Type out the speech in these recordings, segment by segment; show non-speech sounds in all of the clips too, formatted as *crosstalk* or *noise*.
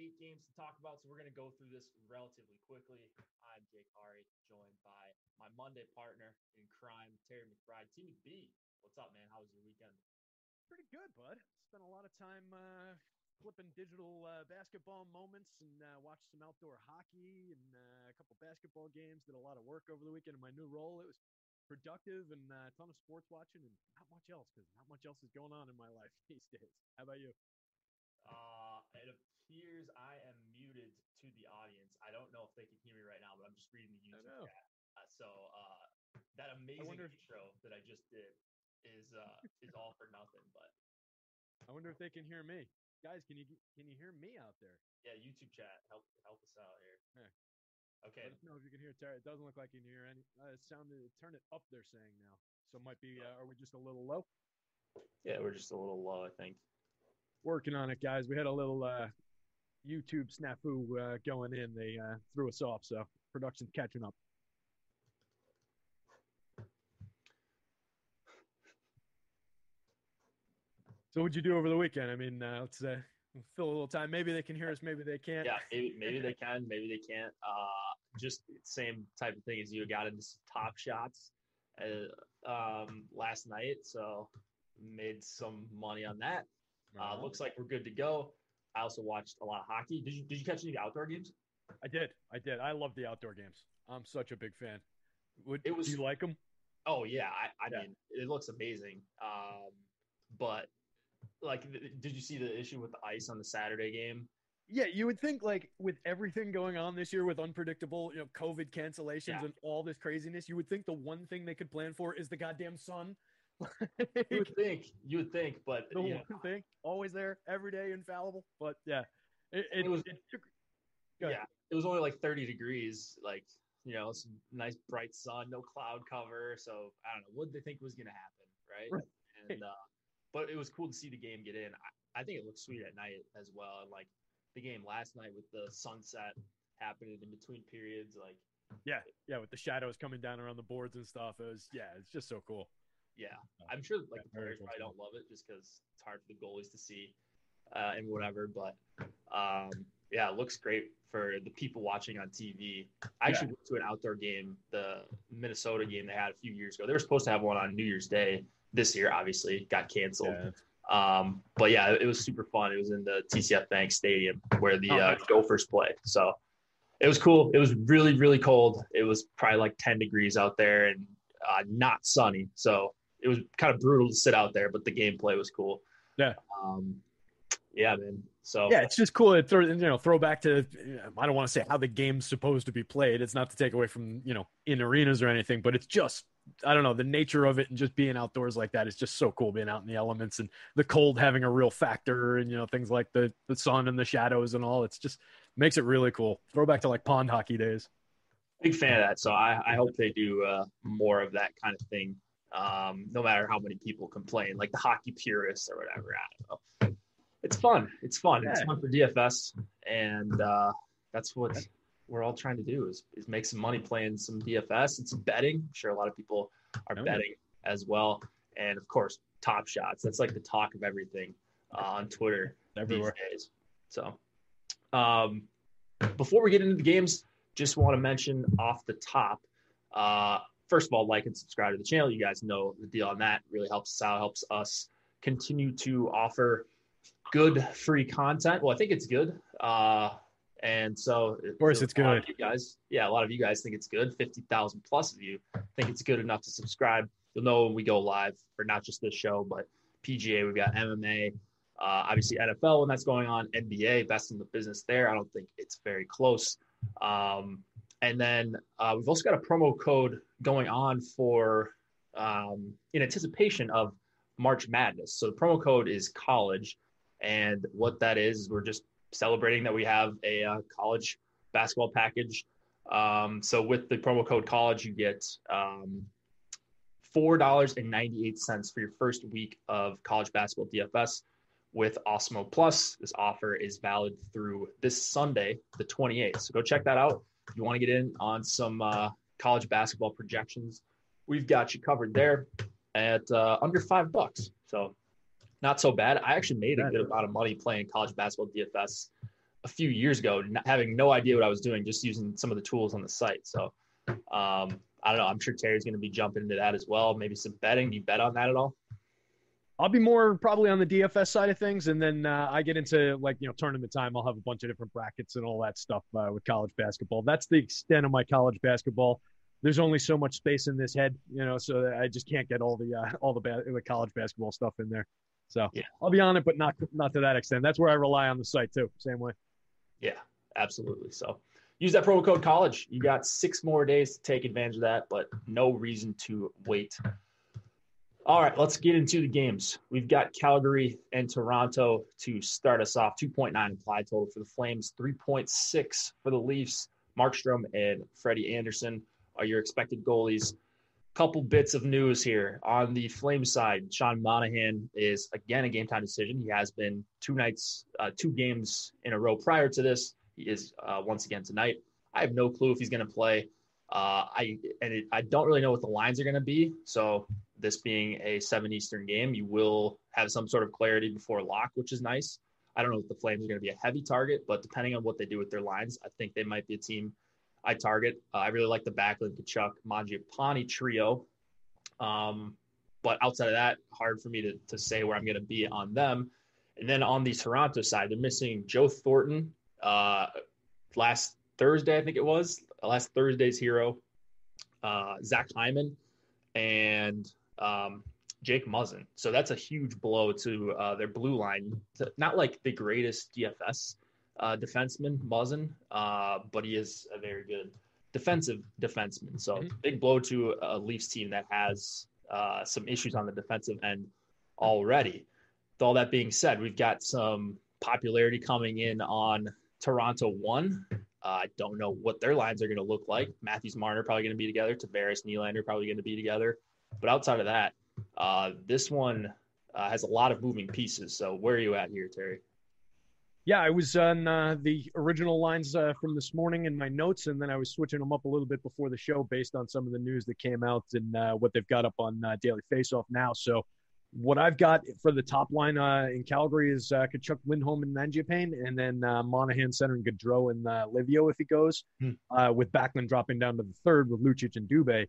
eight games to talk about, so we're going to go through this relatively quickly. I'm Jake Hari, joined by my Monday partner in crime, Terry McBride. Timmy B, what's up, man? How was your weekend? Pretty good, bud. Spent a lot of time uh, flipping digital uh, basketball moments and uh, watched some outdoor hockey and uh, a couple basketball games. Did a lot of work over the weekend in my new role. It was productive and uh, a ton of sports watching and not much else because not much else is going on in my life *laughs* these days. How about you? Uh, appears I am muted to the audience. I don't know if they can hear me right now, but I'm just reading the YouTube chat. Uh, so uh, that amazing if- intro that I just did is uh, is all for nothing. But I wonder if they can hear me. Guys, can you can you hear me out there? yeah, YouTube chat help help us out here. Here. Okay, Let us know if you can hear Terry. It doesn't look like you can hear any. Uh, it sounded. Turn it up. They're saying now. So it might be. Uh, are we just a little low? yeah, we're just a little low, I think. Working on it, guys. We had a little uh, YouTube snafu uh, going in. They uh, threw us off, so production's catching up. So what'd you do over the weekend? I mean, uh, let's uh, fill a little time. Maybe they can hear us. Maybe they can't. Yeah, maybe maybe they *laughs* can, maybe they can't. Uh, just same type of thing as you got into some top shots uh, um, last night, so made some money on that. Uh, looks like we're good to go. I also watched a lot of hockey. Did you did you catch any outdoor games? I did. I did. I love the outdoor games. I'm such a big fan. Would It was- do you like them? Oh yeah, I, I Yeah. mean it looks amazing. Um, but like, th- did you see the issue with the ice on the Saturday game? Yeah, you would think like with everything going on this year with unpredictable, you know, COVID cancellations Yeah. and all this craziness, you would think the one thing they could plan for is the goddamn sun. You would *laughs* think, you would think, but the you know, one thing, always there, every day, infallible. But yeah, it, it, It was- it. Yeah, it was only like 30 degrees, like you know, some nice bright sun, no cloud cover. So I don't know what they think was gonna happen, right? Right. And uh, but it was cool to see the game get in. I, I think it looked sweet at night as well. And like the game last night with the sunset happening in between periods, like Yeah, yeah, with the shadows coming down around the boards and stuff. It was yeah, it's just so cool. Yeah, I'm sure like Yeah, the players probably don't love it just because it's hard for the goalies to see uh, and whatever. But um, yeah, it looks great for the people watching on TV. I actually went to an outdoor game, the Minnesota game they had a few years ago. They were supposed to have one on New Year's Day this year, obviously got canceled. Yeah. Um, but yeah, it was super fun. It was in the TCF Bank Stadium where the Oh, uh. Gophers play. So it was cool. It was really, really cold. It was probably like 10 degrees out there and uh, not sunny. So it was kind of brutal to sit out there, but the gameplay was cool. Yeah. Um, yeah, man. So Yeah, it's just cool. It throw you know throw back to I don't want to say how the game's supposed to be played. It's not to take away from you know in arenas or anything, but it's just I don't know, the nature of it and just being outdoors like that is just so cool being out in the elements and the cold having a real factor and you know things like the the sun and the shadows and all. It's just makes it really cool. Throwback to like pond hockey days. Big fan of that. So I, I hope they do uh, more of that kind of thing. Um, no matter how many people complain, like the hockey purists or whatever. I don't know. It's fun. It's fun. Yeah. It's fun for DFS, and uh, that's what we're all trying to do is, is make some money playing some DFS and some betting. I'm sure a lot of people are oh, betting yeah. as well, and of course, top shots. That's like the talk of everything uh, on Twitter Everywhere. these days. So, um, before we get into the games, just want to mention off the top. Uh, first of all, like and subscribe to the channel. You guys know the deal on that. Really helps us out, helps us continue to offer good free content. Well, I think it's good. Uh, and so, of course, it's good. You guys, yeah, a lot of you guys think it's good. Fifty thousand plus of you think it's good enough to subscribe. You'll know when we go live for not just this show, but PGA. We've got MMA, uh, obviously NFL when that's going on. NBA, best in the business there. I don't think it's very close. Um, and then uh, we've also got a promo code going on for um, in anticipation of March Madness. So the promo code is college, and what that is, we're just celebrating that we have a uh, college basketball package. Um, so with the promo code college, you get um, four dollars and ninety eight cents for your first week of college basketball DFS with Awesemo Plus. This offer is valid through this Sunday, the 28th. So go check that out. You want to get in on some uh, college basketball projections, we've got you covered there at uh, under five bucks. So not so bad. I actually made a good amount of money playing college basketball DFS a few years ago, having no idea what I was doing, just using some of the tools on the site. So um, I don't know. I'm sure Terry's going to be jumping into that as well. Maybe some betting. Do you bet on that at all? I'll be more probably on the DFS side of things, and then uh, I get into like you know tournament time. I'll have a bunch of different brackets and all that stuff uh, with college basketball. That's the extent of my college basketball. There's only so much space in this head, you know, so I just can't get all the uh, all the, ba- the college basketball stuff in there. So yeah. I'll be on it, but not not to that extent. That's where I rely on the site too. Same way. Yeah, absolutely. So use that promo code college. You got six more days to take advantage of that, but no reason to wait. All right, let's get into the games. We've got Calgary and Toronto to start us off. 2.9 implied total for the Flames, 3.6 for the Leafs. Markstrom and Freddie Andersen are your expected goalies. Couple bits of news here on the Flame side. Sean Monahan is again a game time decision. He has been two nights, uh, two games in a row prior to this. He is uh, once again tonight. I have no clue if he's going to play. Uh, I and it, I don't really know what the lines are going to be. So this being a seven Eastern game, you will have some sort of clarity before lock, which is nice. I don't know if the Flames are going to be a heavy target, but depending on what they do with their lines, I think they might be a team I target. Uh, I really like the Backlund, Tkachuk, Mangiapane trio. Um, but outside of that, hard for me to, to say where I'm going to be on them. And then on the Toronto side, they're missing Joe Thornton. Uh, last Thursday, I think it was last Thursday's hero, uh, Zach Hyman, and um, Jake Muzzin. So that's a huge blow to uh, their blue line. Not like the greatest DFS uh, defenseman, Muzzin, uh, but he is a very good defensive defenseman. So mm-hmm. big blow to a Leafs team that has uh, some issues on the defensive end already. With all that being said, we've got some popularity coming in on Toronto one. Uh, I don't know what their lines are going to look like. Matthews Marner probably going to be together. Tavares Nylander probably going to be together. But outside of that, uh, this one uh, has a lot of moving pieces. So where are you at here, Terry? Yeah, I was on uh, the original lines uh, from this morning in my notes, and then I was switching them up a little bit before the show based on some of the news that came out and uh, what they've got up on uh, Daily Faceoff now. So, what I've got for the top line uh, in Calgary is uh, Tkachuk, Lindholm, and Mangiapane, and then uh, Monahan centering Gaudreau and uh, Leivo if he goes, hmm. uh, with Backlund dropping down to the third with Lucic and Dubé.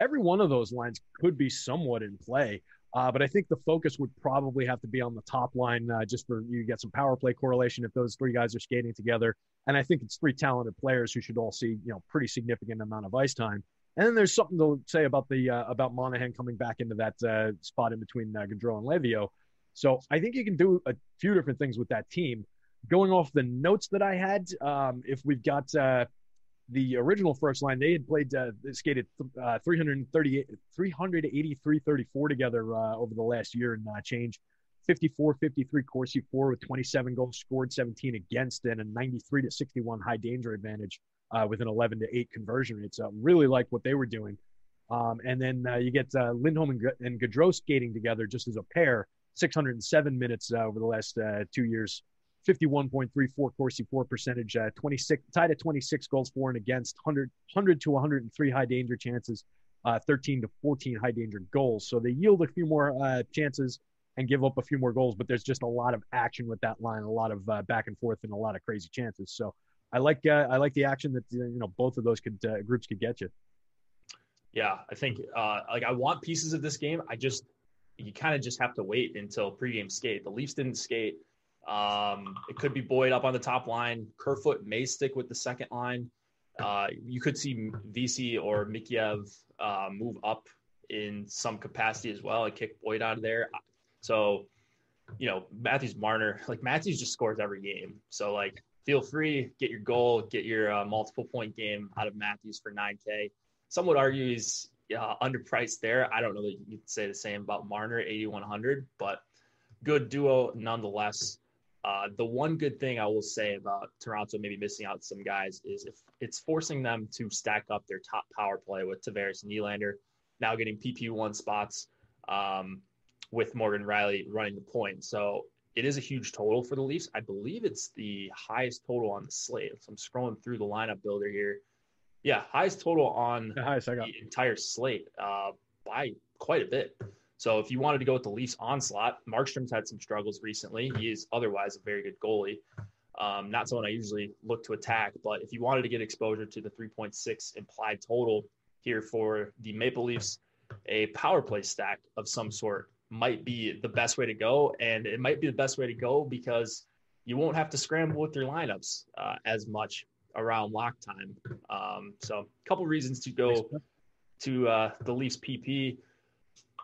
Every one of those lines could be somewhat in play. Uh, but I think the focus would probably have to be on the top line, uh, just for you get some power play correlation if those three guys are skating together. And I think it's three talented players who should all see you know pretty significant amount of ice time. And then there's something to say about the uh, about Monahan coming back into that uh, spot in between uh, Gaudreau and Leivo. So I think you can do a few different things with that team. Going off the notes that I had, um, if we've got uh, the original first line, they had played, uh, skated uh, 338, 383, 34 together uh, over the last year and uh, change. 54 53 Corsi 4 with 27 goals scored, 17 against, and a 93 to 61 high danger advantage uh, with an 11 to 8 conversion rate. So, really like what they were doing. Um, and then uh, you get uh, Lindholm and, and Gaudreau skating together just as a pair, 607 minutes uh, over the last uh, two years. 51.34 Corsi for percentage, uh, 26 tied at 26 goals for and against, 100, 100 to 103 high danger chances, uh, 13 to 14 high danger goals. So they yield a few more uh, chances and give up a few more goals, but there's just a lot of action with that line, a lot of uh, back and forth, and a lot of crazy chances. So I like uh, I like the action that you know both of those could uh, groups could get you. Yeah, I think like I want pieces of this game. I just you kind of just have to wait until pregame skate. The Leafs didn't skate um, it could be Boyd up on the top line. Kerfoot may stick with the second line. Uh, you could see Vesey or Mikheyev uh, move up in some capacity as well and kick Boyd out of there. So, you know, Matthews Marner, like Matthews just scores every game. So, like, feel free, get your goal, get your uh, multiple point game out of Matthews for 9K. Some would argue he's uh, underpriced there. I don't know that you'd say the same about Marner, 8,100, but good duo nonetheless. Uh, the one good thing I will say about Toronto maybe missing out some guys is if it's forcing them to stack up their top power play with Tavares and Nylander, now getting PP1 spots um, with Morgan Rielly running the point. So it is a huge total for the Leafs. I believe it's the highest total on the slate. So I'm scrolling through the lineup builder here. Yeah, highest total on the, highest the entire slate uh, by quite a bit. So if you wanted to go with the Leafs onslaught, Markstrom's had some struggles recently. He is otherwise a very good goalie. Um, not someone I usually look to attack, but if you wanted to get exposure to the 3.6 implied total here for the Maple Leafs, a power play stack of some sort might be the best way to go. And it might be the best way to go because you won't have to scramble with your lineups uh, as much around lock time. Um, so a couple reasons to go to uh, the Leafs PP.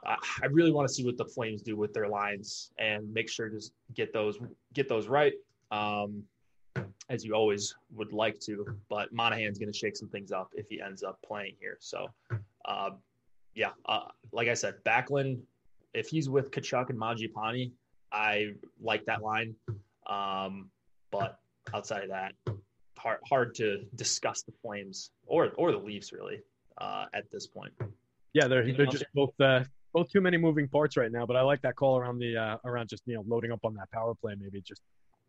I really want to see what the Flames do with their lines and make sure to get those get those right, um, as you always would like to. But Monahan's going to shake some things up if he ends up playing here. So, uh, yeah, uh, like I said, Backlund, if he's with Tkachuk and Mangiapane, I like that line. Um, but outside of that, hard hard to discuss the Flames or or the Leafs really uh, at this point. Yeah, they're they're just both uh, both too many moving parts right now. But I like that call around the uh, around just you know loading up on that power play. Maybe just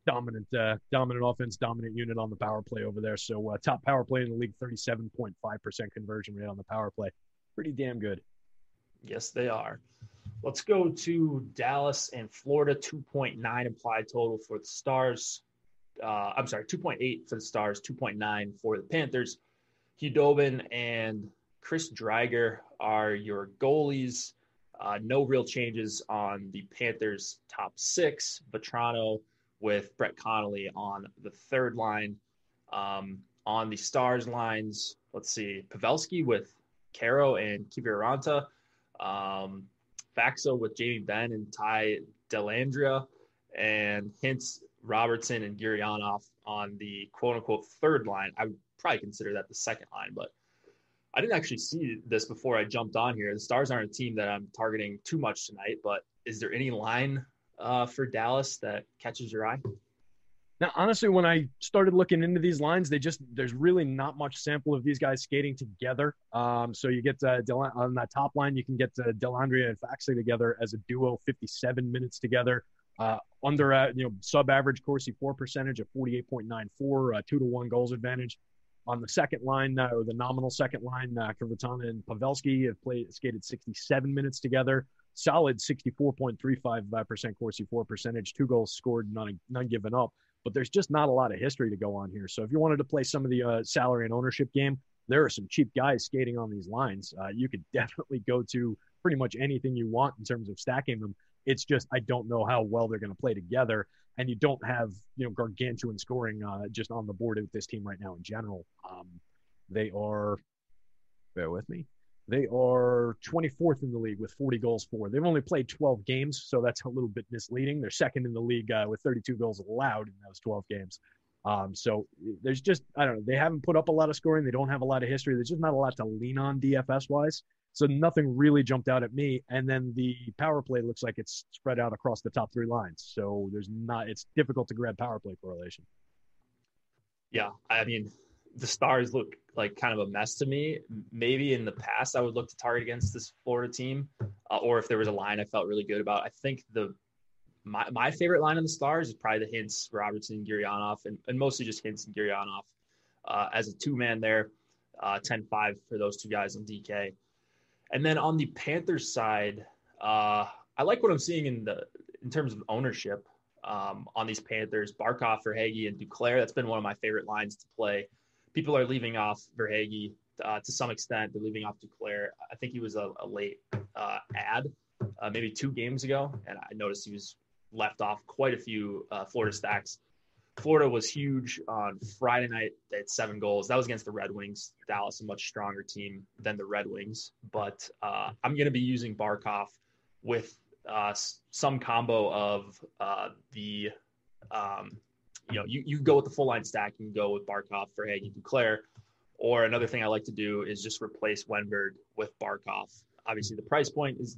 dominant uh, dominant offense, dominant unit on the power play over there. So uh, top power play in the league, thirty seven point five percent conversion rate on the power play. Pretty damn good. Yes, they are. Let's go to Dallas and Florida. Two point nine implied total for the Stars. Uh, I'm sorry, two point eight for the Stars, two point nine for the Panthers. Khudobin and Chris Driedger are your goalies. Uh, no real changes on the Panthers' top six. Vatrano with Brett Connolly on the third line. Um, on the Stars lines, let's see, Pavelski with Caro and Kiviranta. Um, Faksa with Jamie Benn and Ty Dellandrea. And Hintz, Robertson, and Gurianov on the quote unquote third line. I would probably consider that the second line, but I didn't actually see this before I jumped on here. The Stars aren't a team that I'm targeting too much tonight, but is there any line uh, for Dallas that catches your eye? Now, honestly, when I started looking into these lines, they just there's really not much sample of these guys skating together. Um, so you get uh, Del- on that top line, you can get uh, Dellandrea and Faksa together as a duo, 57 minutes together. Uh, under uh, you know sub-average Corsi for percentage of 48.94, uh, two to one goals advantage on the second line, uh, or the nominal second line, uh, and Pavelski have played skated 67 minutes together. Solid 64.35% Corsi for percentage, two goals scored, none, none given up. But there's just not a lot of history to go on here. So if you wanted to play some of the uh, salary and ownership game, there are some cheap guys skating on these lines. Uh, you could *laughs* definitely go to pretty much anything you want in terms of stacking them. It's just I don't know how well they're going to play together and you don't have you know gargantuan scoring uh, just on the board with this team right now in general. Um, they are, bear with me, they are 24th in the league with 40 goals for. They've only played 12 games, so that's a little bit misleading. They're second in the league uh, with 32 goals allowed in those 12 games. Um, so there's just I don't know. They haven't put up a lot of scoring. They don't have a lot of history. There's just not a lot to lean on DFS wise. So nothing really jumped out at me. And then the power play looks like it's spread out across the top three lines. So there's not. It's difficult to grab power play correlation. Yeah, I mean, the Stars look like kind of a mess to me. Maybe in the past I would look to target against this Florida team, uh, or if there was a line I felt really good about. I think the my, my favorite line on the Stars is probably the Hintz Robertson, Gurianov, and, and mostly just Hintz and Gurianov uh, as a two man there, uh, 10 5 for those two guys on DK. And then on the Panthers side, uh, I like what I'm seeing in the in terms of ownership um, on these Panthers. Barkov, Verhaeghe, and Duclair. That's been one of my favorite lines to play. People are leaving off Verhaeghe uh, to some extent. They're leaving off Duclair. I think he was a, a late uh, ad, uh, maybe two games ago, and I noticed he was left off quite a few uh, Florida stacks. Florida was huge on Friday night. Had seven goals. That was against the Red Wings. Dallas, a much stronger team than the Red Wings. But uh, I'm going to be using Barkov with uh, some combo of uh, the, um, you know, you, you go with the full line stack. You can go with Barkov Verhaeghe Duclair. Or another thing I like to do is just replace Wennberg with Barkov. Obviously, the price point is.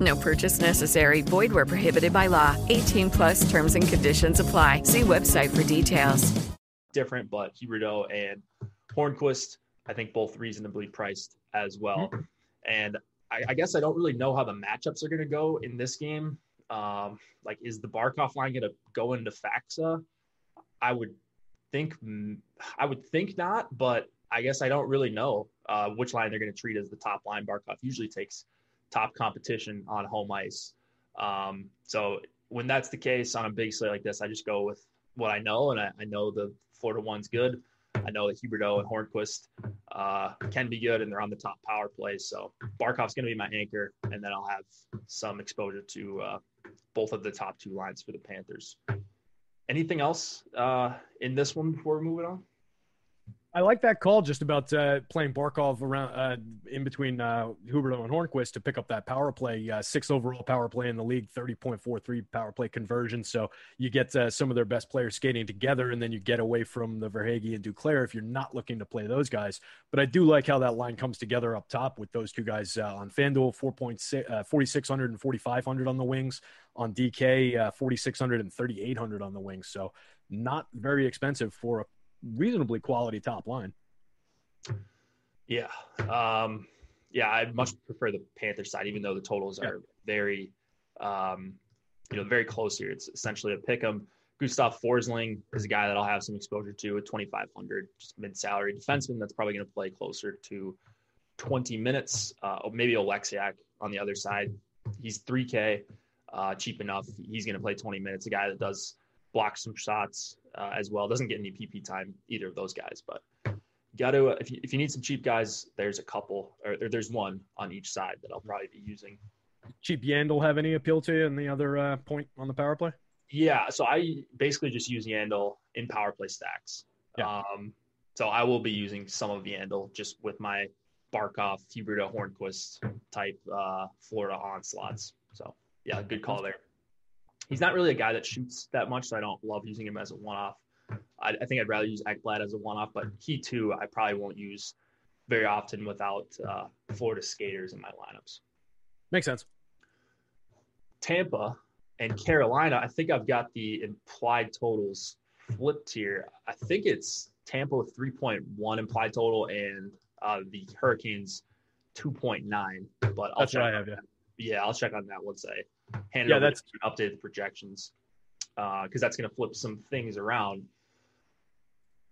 No purchase necessary. Void where prohibited by law. 18 plus terms and conditions apply. See website for details. Different, but Huberdeau and Hornqvist, I think both reasonably priced as well. Mm-hmm. And I, I, guess I don't really know how the matchups are going to go in this game. Um, like, is the Barkov line going to go into Faksa? I would think I would think not, but I guess I don't really know uh, which line they're going to treat as the top line. Barkov usually takes top competition on home ice. Um, so when that's the case on a big slate like this, I just go with what I know, and I, I know the Florida one's good. I know that Huberdeau and Hornqvist uh, can be good, and they're on the top power play. So Barkov's going to be my anchor, and then I'll have some exposure to uh, both of the top two lines for the Panthers. Anything else uh, in this one before we move on? I like that call just about uh, playing Barkov around uh, in between uh, Huberdeau and Hornqvist to pick up that power play. Uh, six overall power play in the league, 30.43 power play conversion. So you get uh, some of their best players skating together, and then you get away from the Verhaeghe and Duclair if you're not looking to play those guys. But I do like how that line comes together up top with those two guys uh, on FanDuel, 4.6, uh, 4,600 and 4,500 on the wings. On DK, uh, 4,600 and 3,800 on the wings. So not very expensive for a reasonably quality top line. Yeah. Um, yeah, I much prefer the Panther side, even though the totals are very, um, you know, very close here. It's essentially a pick 'em. Gustav Forsling is a guy that I'll have some exposure to at 2,500, just mid salary defenseman that's probably going to play closer to 20 minutes. Uh, maybe Oleksiak on the other side. He's 3K, uh, cheap enough. He's going to play 20 minutes. A guy that does block some shots, uh, as well. Doesn't get any PP time either of those guys, but got to if you, if you need some cheap guys, there's a couple or, there's one on each side that I'll probably be using. Cheap Yandle have any appeal to you in the other uh, point on the power play? Yeah, so I basically just use Yandle in power play stacks. Yeah. Um, so I will be using some of Yandle just with my Barkov, Huberdeau, Hornqvist type uh, Florida onslaughts. So yeah, good call there he's not really a guy that shoots that much, so I don't love using him as a one off. I, I, think I'd rather use Ekblad as a one off, but he too, I probably won't use very often without uh, Florida skaters in my lineups. Makes sense. Tampa and Carolina, I think I've got the implied totals flipped here. I think it's Tampa with 3.1 implied total and uh, the Hurricanes 2.9. But I'll that's check have. Yeah, yeah, I'll check on that once I hand yeah, that's updated projections because uh, that's going to flip some things around.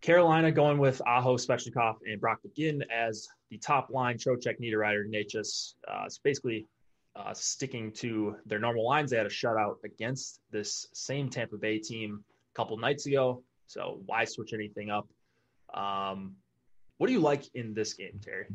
Carolina going with Aho, Svechnikov, and Brock McGinn as the top line. Trocheck, Niederreiter, Necas. Uh, it's basically uh, sticking to their normal lines. They had a shutout against this same Tampa Bay team a couple nights ago. So why switch anything up? Um, what do you like in this game, Terry?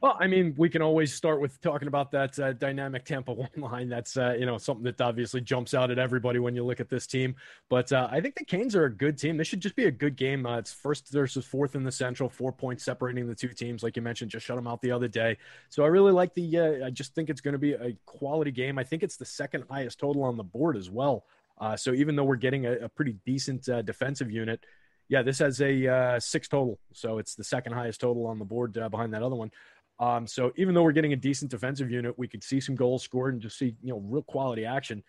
Well, I mean, we can always start with talking about that uh, dynamic Tampa *laughs* one line. That's uh, you know something that obviously jumps out at everybody when you look at this team. But uh, I think the Canes are a good team. This should just be a good game. Uh, it's first versus fourth in the Central, four points separating the two teams. Like you mentioned, just shut them out the other day. So I really like the. Uh, I just think it's going to be a quality game. I think it's the second highest total on the board as well. Uh, so even though we're getting a, a pretty decent defensive unit, yeah, this has a six total. So it's the second highest total on the board behind that other one. Um, so even though we're getting a decent defensive unit, we could see some goals scored and just see you know real quality action.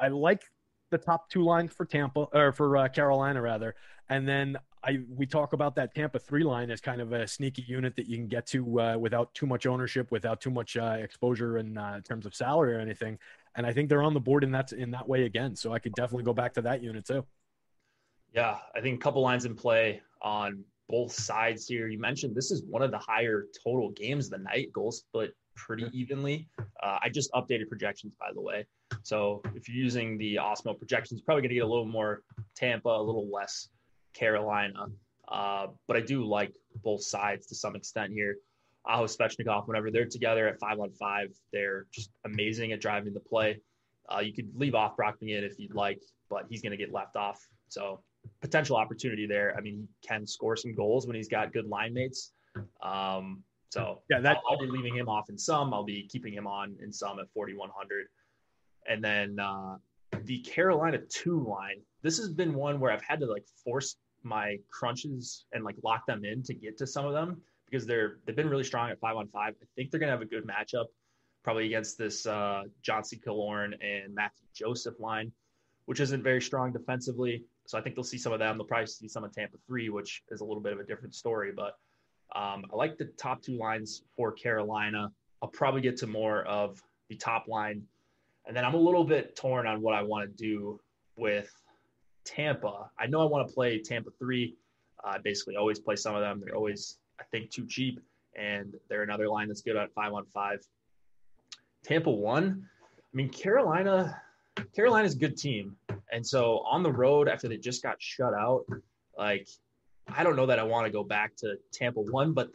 I like the top two lines for Tampa or for uh, Carolina rather, and then I we talk about that Tampa three line as kind of a sneaky unit that you can get to uh, without too much ownership, without too much uh, exposure in uh, terms of salary or anything. And I think they're on the board in that in that way again. So I could definitely go back to that unit too. Yeah, I think a couple lines in play on both sides here. You mentioned this is one of the higher total games of the night, goals split pretty evenly. Uh, I just updated projections, by the way. So if you're using the Awesemo projections, probably going to get a little more Tampa, a little less Carolina. Uh, but I do like both sides to some extent here. Aho Svechnikov, whenever they're together at five on five, they're just amazing at driving the play. Uh, you could leave off Brock McGinn if you'd like, but he's going to get left off. So potential opportunity there. I mean, he can score some goals when he's got good line mates. Um, so yeah, that I'll, I'll, be leaving him off in some. I'll be keeping him on in some at 4,100. And then uh, the Carolina two line. This has been one where I've had to like force my crunches and like lock them in to get to some of them because they're they've been really strong at five on five. I think they're gonna have a good matchup, probably against this uh, Johnston Killorn and Mathieu Joseph line, which isn't very strong defensively. So I think they'll see some of them. They'll probably see some of Tampa three, which is a little bit of a different story. But um, I like the top two lines for Carolina. I'll probably get to more of the top line, and then I'm a little bit torn on what I want to do with Tampa. I know I want to play Tampa three. I basically always play some of them. They're always, I think, too cheap, and they're another line that's good at five on five. Tampa one. I mean, Carolina. Carolina's a good team. And so on the road, after they just got shut out, like I don't know that I want to go back to Tampa one, but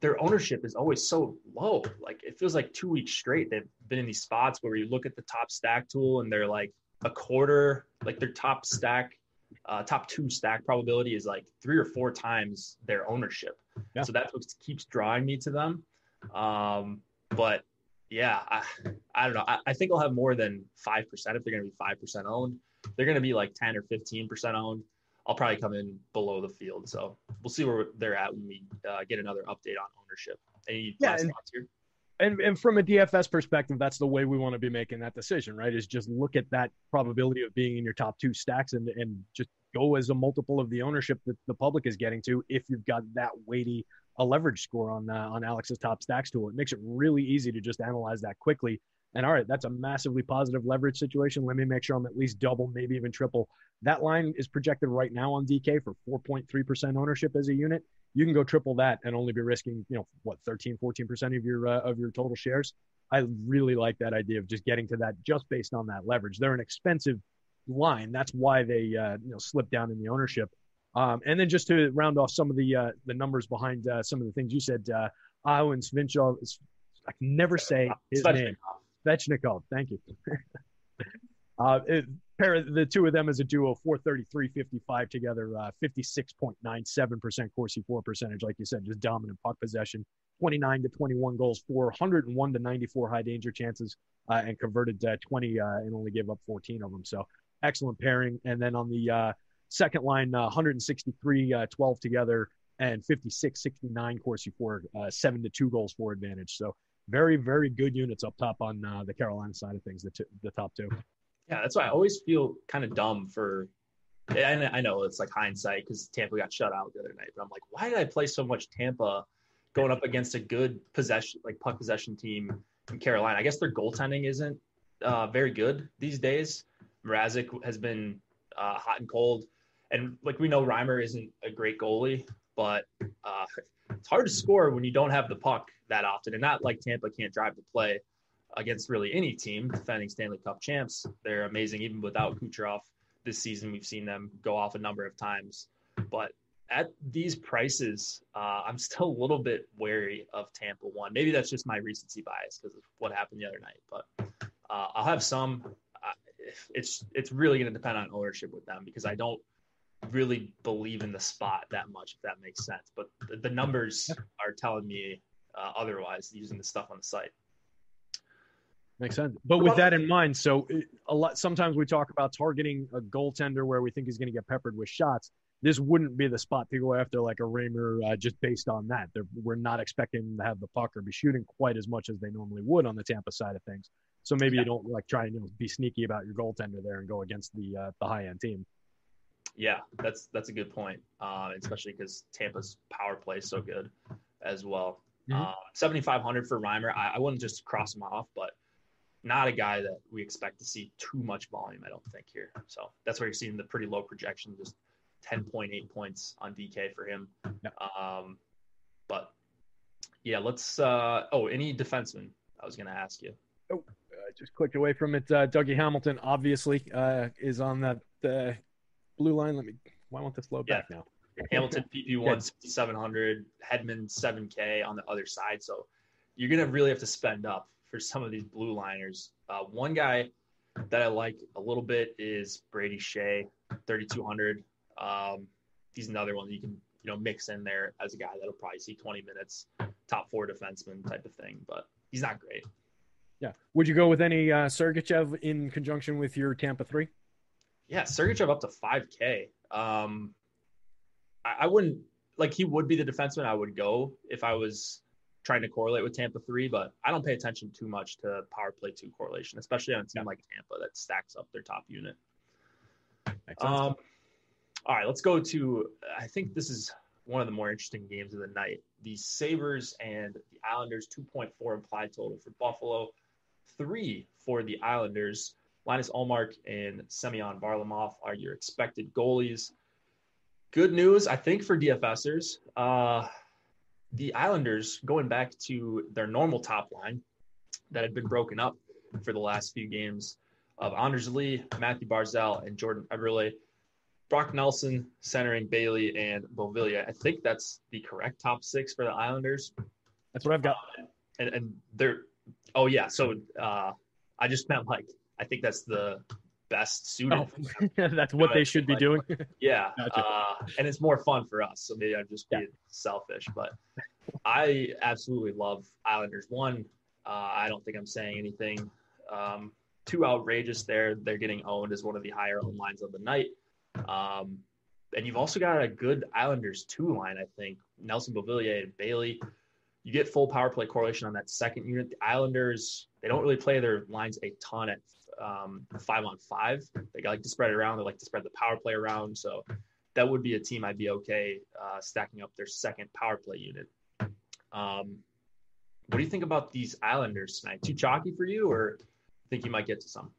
their ownership is always so low. Like it feels like two weeks straight they've been in these spots where you look at the top stack tool and they're like a quarter, like their top stack, uh, top two stack probability is like three or four times their ownership. Yeah. So that's what keeps drawing me to them. Um, but yeah, I, I don't know. I, I, think I'll have more than 5% if they're going to be 5% owned. they're going to be like 10 or 15% owned. I'll probably come in below the field. So we'll see where they're at when we uh, get another update on ownership. Any yeah, and, here? And, and from a DFS perspective, that's the way we want to be making that decision, right? Is just look at that probability of being in your top two stacks and, and just go as a multiple of the ownership that the public is getting to if you've got that weighty a leverage score on uh, on Alex's top stacks tool. It makes it really easy to just analyze that quickly. And all right, that's a massively positive leverage situation. Let me make sure I'm at least double, maybe even triple. That line is projected right now on DK for 4.3% ownership as a unit. You can go triple that and only be risking, you know, what 13, 14% of your uh, of your total shares. I really like that idea of just getting to that just based on that leverage. They're an expensive line. That's why they uh, you know slip down in the ownership. Um, and then just to round off some of the uh, the numbers behind uh, some of the things you said, uh, Aho Svinchov, I can never say his Svechnikov. name. Svechnikov, thank you. *laughs* uh, it, pair the two of them as a duo, 433-55 together, uh, 56.97% Corsi for percentage, like you said, just dominant puck possession, 29 to 21 goals, 401 to 94 high danger chances, uh, and converted uh, 20 uh, and only gave up 14 of them. So excellent pairing. And then on the uh, Second line, uh, 163, uh, 12 together, and 56, 69 Corsi for uh, seven to two goals for advantage. So very, very good units up top on uh, the Carolina side of things, the, t- the top two. Yeah, that's why I always feel kind of dumb for. And I know it's like hindsight because Tampa got shut out the other night, but I'm like, why did I play so much Tampa going up against a good possession, like puck possession team in Carolina? I guess their goaltending isn't uh, very good these days. Mrazek has been uh, hot and cold. And like we know, Reimer isn't a great goalie, but uh, it's hard to score when you don't have the puck that often. And not like Tampa can't drive the play against really any team defending Stanley Cup champs. They're amazing even without Kucherov. This season, we've seen them go off a number of times. But at these prices, uh, I'm still a little bit wary of Tampa one. Maybe that's just my recency bias because of what happened the other night. But uh, I'll have some. Uh, it's it's really going to depend on ownership with them because I don't really believe in the spot that much, if that makes sense. But the, the numbers are telling me uh, otherwise using the stuff on the site. Makes sense. But with that in mind, so a lot sometimes we talk about targeting a goaltender where we think he's going to get peppered with shots. This wouldn't be the spot to go after like a Reimer uh, just based on that. They're, we're not expecting them to have the puck or be shooting quite as much as they normally would on the Tampa side of things. So maybe yeah. you don't like try and you know, be sneaky about your goaltender there and go against the uh, the high end team. Yeah, that's that's a good point, uh, especially because Tampa's power play is so good as well. Mm-hmm. Uh, 7,500 for Reimer. I, I, wouldn't just cross him off, but not a guy that we expect to see too much volume, I don't think, here. So that's where you're seeing the pretty low projection, just 10.8 points on DK for him. Um, but yeah, let's. Uh, oh, any defenseman? I was going to ask you. Oh, I just clicked away from it. Uh, Dougie Hamilton, obviously, uh, is on that uh, blue line. Let me. Why won't this load yeah. back now? Hamilton PP one sixty seven hundred, Hedman seven K on the other side. So you're gonna really have to spend up for some of these blue liners. Uh, one guy that I like a little bit is Brady Skjei, thirty two hundred. Um, he's another one that you can you know mix in there as a guy that'll probably see twenty minutes, top four defenseman type of thing, but he's not great. Yeah. Would you go with any uh, Sergachev in conjunction with your Tampa three? Yeah, Sergachev up to five K. Um, I, I wouldn't like he would be the defenseman I would go if I was trying to correlate with Tampa three, but I don't pay attention too much to power play two correlation, especially on a team yeah. like Tampa that stacks up their top unit. Um, all right, let's go to. I think this is one of the more interesting games of the night. The Sabres and the Islanders, 2.4 implied total for Buffalo, three for the Islanders. Linus Ullmark and Semyon Varlamov are your expected goalies good news, I think, for DFSers. Uh, the Islanders, going back to their normal top line that had been broken up for the last few games of Anders Lee, Mathew Barzal, and Jordan Eberle. Brock Nelson centering Bailey and Beauvillier. I think that's the correct top six for the Islanders. That's what I've got. And, and they're, oh, yeah. So uh, I just meant like, I think that's the best suited. Oh, *laughs* that's what they should be doing. yeah, gotcha. uh, and it's more fun for us. So maybe I'm just being yeah. selfish, but I absolutely love Islanders. One, uh, I don't think I'm saying anything um, too outrageous there. They're getting owned as one of the higher owned lines of the night. Um, and you've also got a good Islanders two line, I think. Nelson Beauvillier and Bailey. You get full power play correlation on that second unit. The Islanders, they don't really play their lines a ton at um, five on five. They like to spread it around. They like to spread the power play around. So that would be a team I'd be okay uh, stacking up their second power play unit. Um, what do you think about these Islanders tonight? Too chalky for you, or think you might get to some?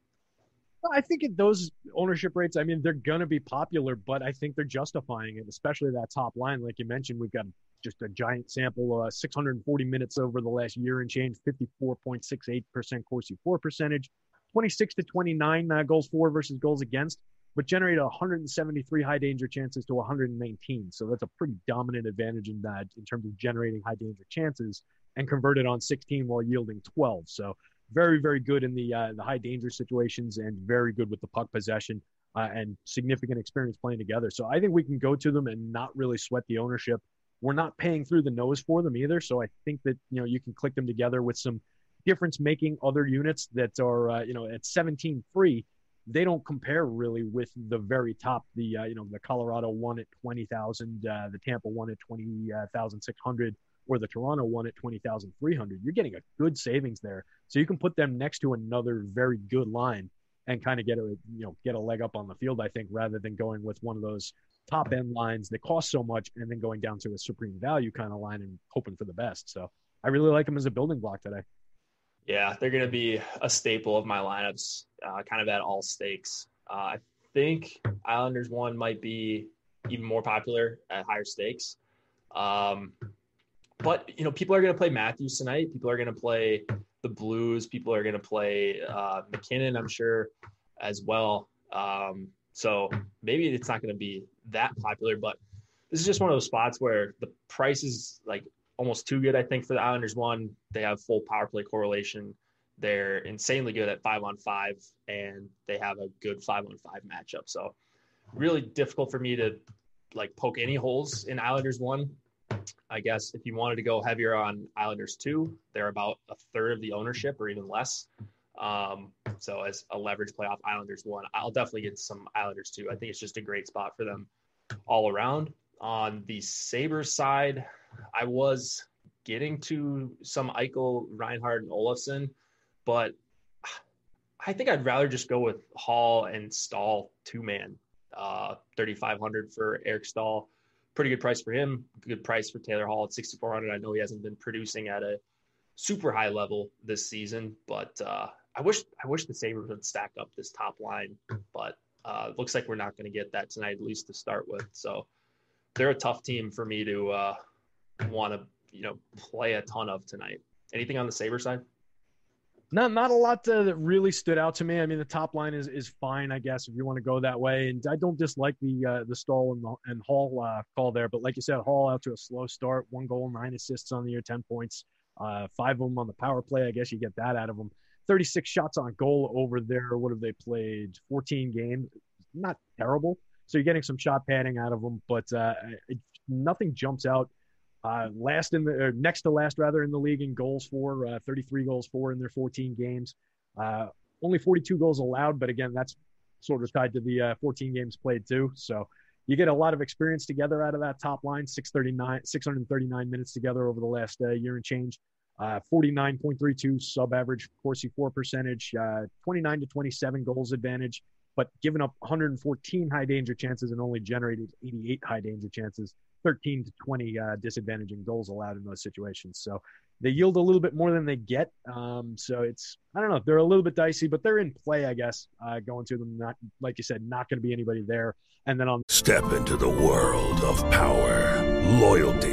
I think at those ownership rates, I mean, they're going to be popular, but I think they're justifying it, especially that top line. Like you mentioned, we've got just a giant sample, uh, 640 minutes over the last year and change, 54.68% Corsi for percentage, 26 to 29 uh, goals for versus goals against, but generated 173 high danger chances to 119. So that's a pretty dominant advantage in that in terms of generating high danger chances and converted on 16 while yielding 12. So very, very good in the uh, the high danger situations and very good with the puck possession uh, and significant experience playing together. So I think we can go to them and not really sweat the ownership. We're not paying through the nose for them either. So I think that you know you can click them together with some difference making other units that are uh, you know at 17 free. They don't compare really with the very top the uh, you know the colorado one at 20000 uh, the tampa one at 20600 or the toronto one at 20300 you're getting a good savings there. So you can put them next to another very good line and kind of get a you know get a leg up on the field i think rather than going with one of those top end lines that cost so much and then going down to a supreme value kind of line and hoping for the best so i really like them as a building block today yeah, they're going to be a staple of my lineups, uh, kind of at all stakes. Uh, I think Islanders one might be even more popular at higher stakes. Um, but you know, people are going to play Matthews tonight. People are going to play the Blues. People are going to play uh, MacKinnon, I'm sure, as well. Um, so maybe it's not going to be that popular, but this is just one of those spots where the price is like almost too good. I think for the Islanders. One, they have full power play correlation. They're insanely good at five on five, and they have a good five on five matchup. So, really difficult for me to like poke any holes in Islanders one. I guess if you wanted to go heavier on Islanders two, they're about a third of the ownership or even less. Um, so as a leverage playoff Islanders one, I'll definitely get some Islanders two. I think it's just a great spot for them all around. On the Sabres side, I was getting to some Eichel, Reinhart, and Olofsson, but I think I'd rather just go with Hall and Staal two man. Uh, 3,500 for Eric Staal. Pretty good price for him. Good price for Taylor Hall at 6,400. I know he hasn't been producing at a super high level this season, but uh, I wish I wish the Sabres would stack up this top line, but uh, it looks like we're not going to get that tonight, at least to start with. So they're a tough team for me to uh, want to you know play a ton of tonight. Anything on the Sabre side? Not not a lot to, that really stood out to me. I mean, the top line is is fine, I guess, if you want to go that way. And I don't dislike the uh, the Staal and, the, and Hall uh, call there, but like you said, Hall out to a slow start, one goal, nine assists on the year, ten points, uh, five of them on the power play. I guess you get that out of them. 36 shots on goal over there. What have they played? 14 games. Not terrible. So you're getting some shot padding out of them, but uh, it, nothing jumps out uh, last in the next to last rather in the league in goals for uh, 33 goals for in their 14 games. Uh, only 42 goals allowed, but again, that's sort of tied to the uh, 14 games played too. So you get a lot of experience together out of that top line. 639, 639 minutes together over the last uh, year and change. Uh, 49.32 sub average Corsi for percentage, uh, 29 to 27 goals advantage, but given up 114 high danger chances and only generated 88 high danger chances. 13 to 20 uh, disadvantaging goals allowed in those situations. So they yield a little bit more than they get. Um, so it's I don't know they're a little bit dicey, but they're in play, I guess. Uh, going to them, not like you said, not going to be anybody there. And then on step into the world of power, loyalty,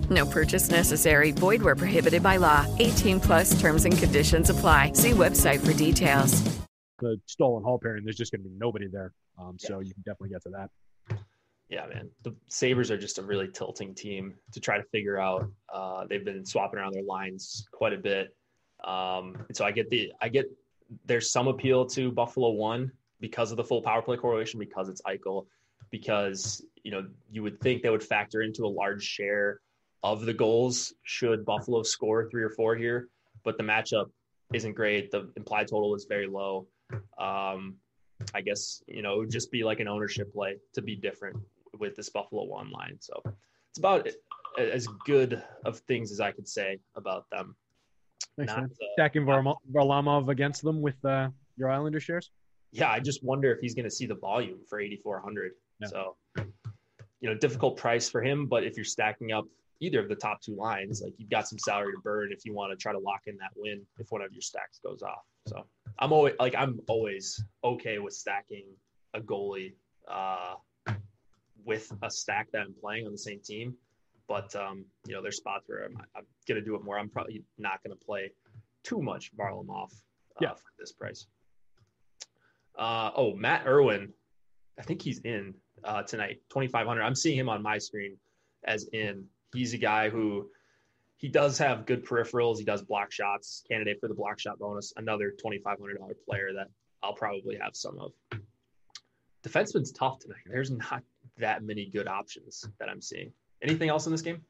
No purchase necessary. Void where prohibited by law. 18 plus terms and conditions apply. See website for details. The Staal and Hall pairing, there's just going to be nobody there. Um, so you can definitely get to that yeah, man, the Sabres are just a really tilting team to try to figure out. Uh, they've been swapping around their lines quite a bit, um, and so I get the I get there's some appeal to Buffalo one because of the full power play correlation because it's Eichel, because you know you would think they would factor into a large share of the goals should Buffalo score three or four here, but the matchup isn't great. The implied total is very low. Um, I guess you know it would just be like an ownership play to be different with this Buffalo One line. So it's about as good of things as I could say about them. Makes Not, Uh, Stacking Varlamov against them with uh, your Islander shares. Yeah, I just wonder if he's going to see the volume for 8,400. Yeah. So, you know, difficult price for him. But if you're stacking up either of the top two lines, like you've got some salary to burn if you want to try to lock in that win if one of your stacks goes off. So I'm always like I'm always okay with stacking a goalie uh, with a stack that I'm playing on the same team. But um, you know, there's spots where I'm, I'm going to do it more. I'm probably not going to play too much Varlamov uh, yeah. for this price. Uh, oh, Matt Irwin, I think he's in uh, tonight, 2,500. I'm seeing him on my screen as in. He's a guy who he does have good peripherals. He does block shots, candidate for the block shot bonus. Another $2,500 player that I'll probably have some of. Defenseman's tough tonight. There's not that many good options that I'm seeing. Anything else in this game?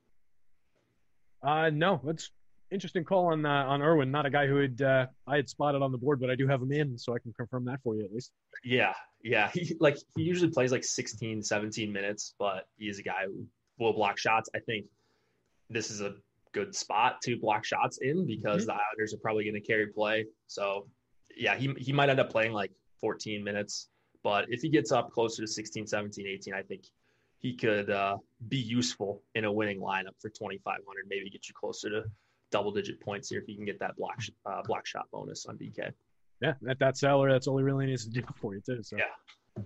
Uh, no, that's interesting call on uh, on Irwin. Not a guy who had uh, I had spotted on the board, but I do have him in, so I can confirm that for you at least. Yeah, yeah. He like he usually plays like 16, 17 minutes, but he is a guy who will block shots. I think this is a good spot to block shots in because mm-hmm. the Islanders are probably going to carry play. So yeah, he he might end up playing like 14 minutes, but if he gets up closer to 16, 17, 18, I think he could uh, be useful in a winning lineup for 2,500. Maybe get you closer to double digit points here if you can get that block uh, block shot bonus on DK. Yeah, at that salary, that's all he really needs to do *laughs* for you too. So. Yeah.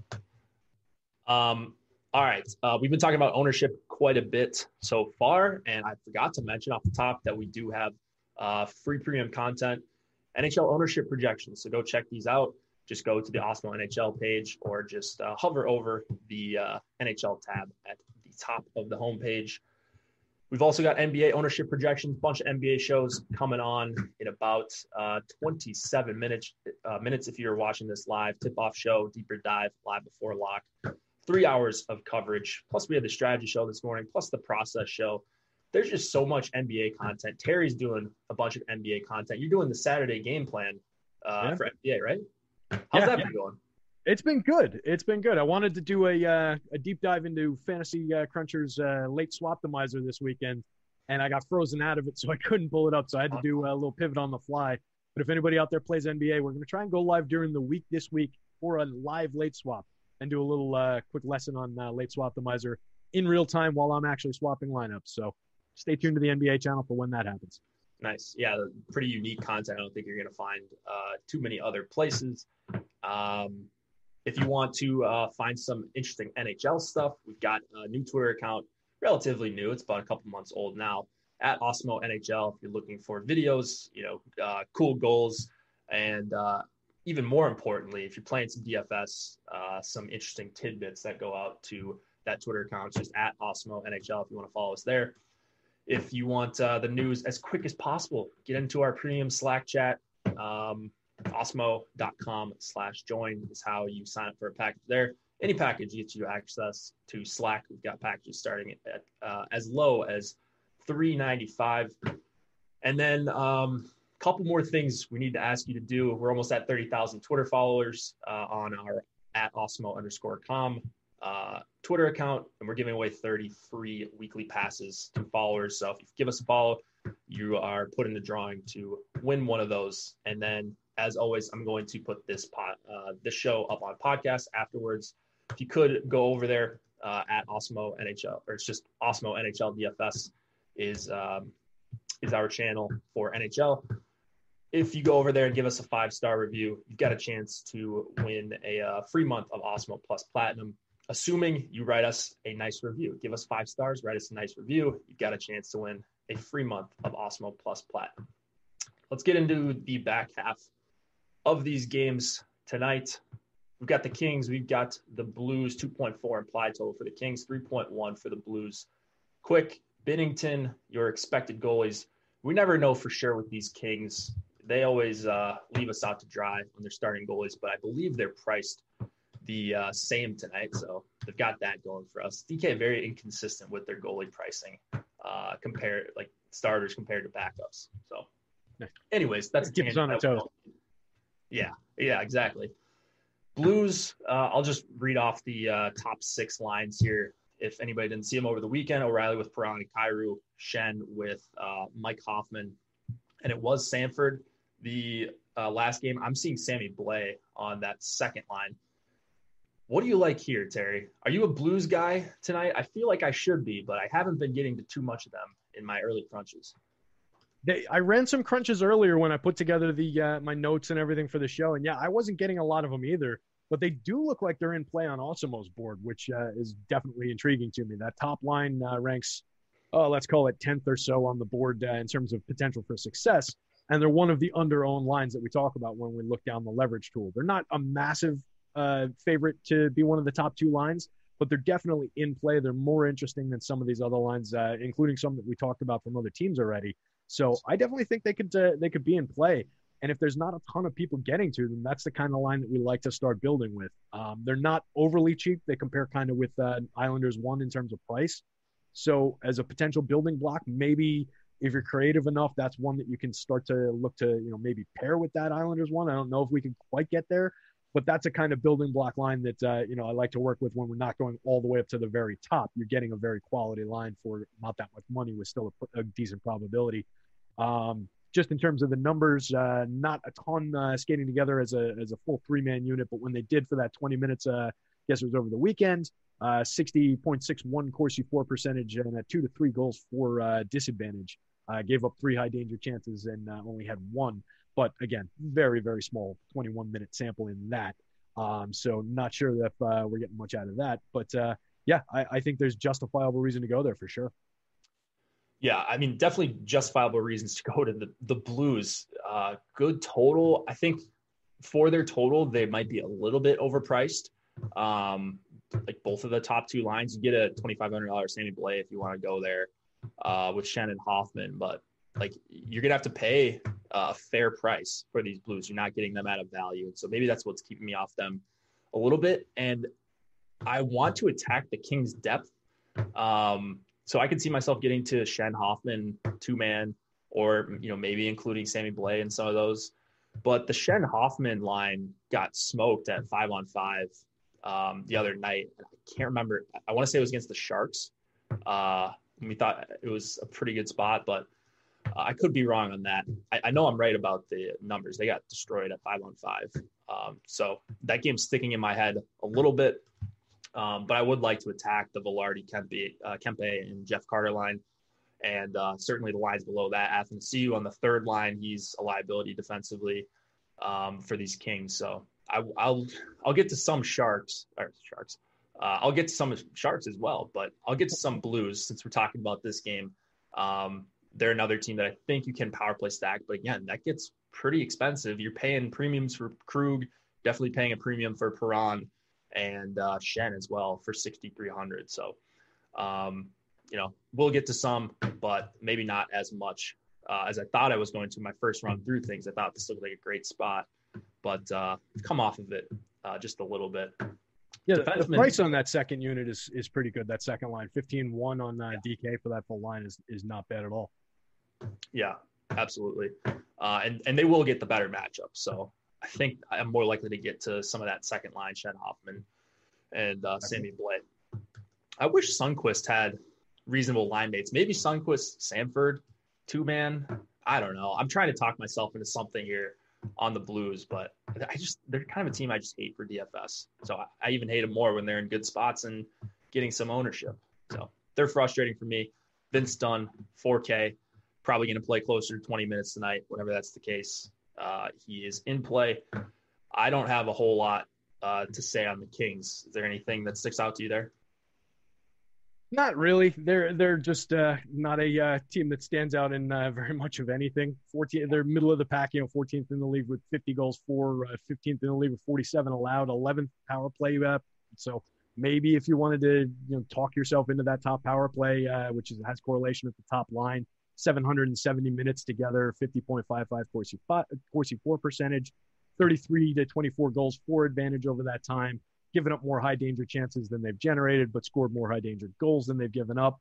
Um. All right. Uh, we've been talking about ownership quite a bit so far, and I forgot to mention off the top that we do have uh, free premium content, NHL ownership projections. So go check these out. Just go to the Awesemo NHL page or just uh, hover over the uh, NHL tab at the top of the homepage. We've also got NBA ownership projections, bunch of NBA shows coming on in about uh, 27 minutes. Uh, minutes if you're watching this live, tip-off show, deeper dive, live before lock. Three hours of coverage. Plus, we had the strategy show this morning. Plus, the process show. There's just so much NBA content. Terry's doing a bunch of NBA content. You're doing the Saturday game plan uh, yeah. for NBA, right? How's yeah, that yeah. been going? It's been good. It's been good. I wanted to do a uh, a deep dive into Fantasy uh, Cruncher's uh, late swaptomizer this weekend, and I got frozen out of it, *laughs* so I couldn't pull it up. So I had to do a little pivot on the fly. But if anybody out there plays NBA, we're going to try and go live during the week this week for a live late swap and do a little uh, quick lesson on uh, late swaptomizer in real time while I'm actually swapping lineups. So stay tuned to the NBA channel for when that happens. Nice. Yeah, pretty unique content. I don't think you're going to find uh, too many other places. Um, if you want to uh, find some interesting NHL stuff, we've got a new Twitter account, relatively new. It's about a couple months old now at Awesemo NHL. If you're looking for videos, you know, uh, cool goals, and uh, even more importantly, if you're playing some DFS, uh, some interesting tidbits that go out to that Twitter account. It's just at Awesemo NHL if you want to follow us there. If you want uh, the news as quick as possible, get into our premium Slack chat. Um, awesemo.com slash join is how you sign up for a package there. Any package gets you access to Slack. We've got packages starting at uh, as low as 395 And then um, couple more things we need to ask you to do. We're almost at 30,000 Twitter followers uh, on our at awesemo underscore com uh, Twitter account, and we're giving away 30 free weekly passes to followers. So if you give us a follow, you are put in the drawing to win one of those. And then as always, I'm going to put this pot, uh, this show up on podcast afterwards. If you could go over there uh, at Awesemo NHL, or it's just Awesemo NHL DFS is um, is our channel for NHL. If you go over there and give us a five star review, you've got a chance to win a uh, free month of Awesemo Plus Platinum. Assuming you write us a nice review, give us five stars, write us a nice review, you've got a chance to win a free month of Awesemo Plus Platinum. Let's get into the back half of these games tonight. We've got the Kings, we've got the Blues, 2.4 implied total for the Kings, 3.1 for the Blues. Quick, Binnington, your expected goalies. We never know for sure with these Kings. They always uh, leave us out to dry when they're starting goalies, but I believe they're priced the uh, same tonight. So they've got that going for us. DK very inconsistent with their goalie pricing, uh, compared like starters compared to backups. So, anyways, that's keeps on a toe. Yeah, yeah, exactly. Blues, uh, I'll just read off the uh, top six lines here. If anybody didn't see them over the weekend, O'Reilly with Perron Kyrou, Schenn with uh, Mike Hoffman, and it was Sanford. The uh, last game, I'm seeing Sammy Blais on that second line. What do you like here, Terry? Are you a Blues guy tonight? I feel like I should be, but I haven't been getting to too much of them in my early crunches. They, I ran some crunches earlier when I put together the uh, my notes and everything for the show, and yeah, I wasn't getting a lot of them either. But they do look like they're in play on Awesemo's board, which uh, is definitely intriguing to me. That top line uh, ranks, oh, let's call it tenth or so on the board uh, in terms of potential for success, and they're one of the under-owned lines that we talk about when we look down the leverage tool. They're not a massive uh, favorite to be one of the top two lines, but they're definitely in play. They're more interesting than some of these other lines, uh, including some that we talked about from other teams already. So I definitely think they could uh, they could be in play. And if there's not a ton of people getting to them, that's the kind of line that we like to start building with. Um, they're not overly cheap. They compare kind of with uh, Islanders one in terms of price. So as a potential building block, maybe if you're creative enough, that's one that you can start to look to, you know, maybe pair with that Islanders one. I don't know if we can quite get there, but that's a kind of building block line that uh, you know I like to work with when we're not going all the way up to the very top. You're getting a very quality line for not that much money with still a, a decent probability. Um, just in terms of the numbers, uh, not a ton uh, skating together as a as a full three man unit, but when they did for that 20 minutes, uh, I guess it was over the weekend. Uh, 60.61 Corsi for percentage and a two to three goals for uh, disadvantage. Uh, gave up three high danger chances and uh, only had one. But again, very, very small 21 minute sample in that. Um, so not sure if uh, we're getting much out of that. But uh, yeah, I, I think there's justifiable reason to go there for sure. Yeah, I mean, definitely justifiable reasons to *laughs* go to the the Blues. Uh, good total. I think for their total, they might be a little bit overpriced. Um, like both of the top two lines, you get a twenty five hundred dollars Sammy Blais if you want to go there uh, with Schenn and Hoffman, but like you're gonna have to pay a fair price for these Blues. You're not getting them at a value, so maybe that's what's keeping me off them a little bit. And I want to attack the Kings' depth. Um, so I could see myself getting to Schenn Hoffman two man, or you know maybe including Sammy Blais in some of those. But the Schenn Hoffman line got smoked at five on five um, the other night. I can't remember. I want to say it was against the Sharks. Uh, we thought it was a pretty good spot, but uh, I could be wrong on that. I, I, know I'm right about the numbers. They got destroyed at five on five. Um, so that game's sticking in my head a little bit. Um, but I would like to attack the Vilardi, Kempe, uh, Kempe, and Jeff Carter line, and uh, certainly the lines below that. Athanasiu on the third line, he's a liability defensively um, for these Kings. So I, will I'll get to some Sharks or Sharks. Uh, I'll get to some Sharks as well, but I'll get to some Blues since we're talking about this game. Um, they're another team that I think you can power play stack, but again, that gets pretty expensive. You're paying premiums for Krug, definitely paying a premium for Perron and uh, Schenn as well for 6,300. So, um, you know, we'll get to some, but maybe not as much uh, as I thought I was going to my first run through things. I thought this looked like a great spot, but uh, come off of it uh, just a little bit. Yeah, the, the, price on that second unit is is pretty good. That second line, 15-1 on uh, yeah. DK for that full line is is not bad at all. Yeah, absolutely. Uh, and and they will get the better matchup. So I think I'm more likely to get to some of that second line, Schenn Hoffman and uh, Sammy Blais. I wish Sundqvist had reasonable line mates. Maybe Sundqvist, Sanford, two man. I don't know. I'm trying to talk myself into something here on the Blues, but I just they're kind of a team I just hate for DFS. So I, I even hate them more when they're in good spots and getting some ownership. So they're frustrating for me. Vince Dunn, 4K, probably going to play closer to 20 minutes tonight, whenever that's the case. Uh, he is in play. I don't have a whole lot uh, to say on the Kings. Is there anything that sticks out to you there? Not really. They're they're just uh, not a uh, team that stands out in uh, very much of anything. 14, they're middle of the pack. You know, 14th in the league with 50 goals, for 15th uh, in the league with 47 allowed, 11th power play. Uh, so maybe if you wanted to you know talk yourself into that top power play, uh, which is, has correlation with the top line, 770 minutes together, 50.55 Corsi, for percentage, 33 to 24 goals for advantage over that time, given up more high danger chances than they've generated, but scored more high danger goals than they've given up.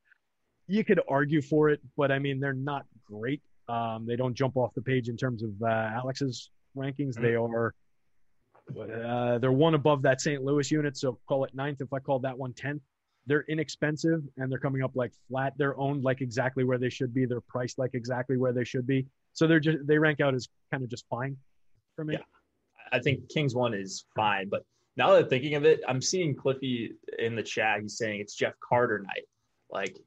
You could argue for it, but I mean, they're not great. Um, they don't jump off the page in terms of uh, Alex's rankings. They mm-hmm. are uh, they're one above that St. Louis unit, so call it ninth. If I called that one tenth, they're inexpensive and they're coming up like flat. They're owned like exactly where they should be. They're priced like exactly where they should be. So they're just they rank out as kind of just fine for me. Yeah. I think Kings one is fine, but now that I'm thinking of it, I'm seeing Cliffy in the chat. He's saying it's Jeff Carter night. Like,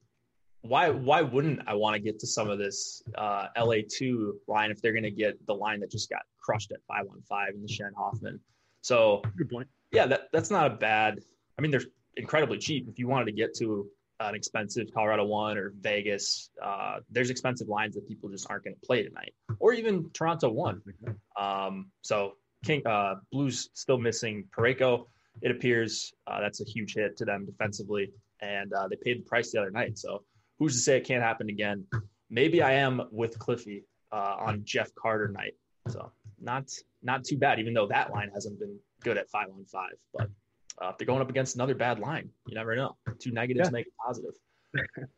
why why wouldn't I want to get to some of this uh, LA two line if they're going to get the line that just got crushed at five one five in the Schenn Hoffman? So good point. Yeah, that that's not a bad. I mean, there's incredibly cheap. If you wanted to get to an expensive Colorado one or Vegas, uh, there's expensive lines that people just aren't going to play tonight, or even Toronto one. Um, so King uh, Blues still missing Parayko. It appears uh, that's a huge hit to them defensively, and uh, they paid the price the other night. So who's to say it can't happen again? Maybe I am with Cliffy uh, on Jeff Carter night. So not not too bad, even though that line hasn't been good at five on five, but uh, if they're going up against another bad line, you never know. Two negatives yeah. make a positive. *laughs*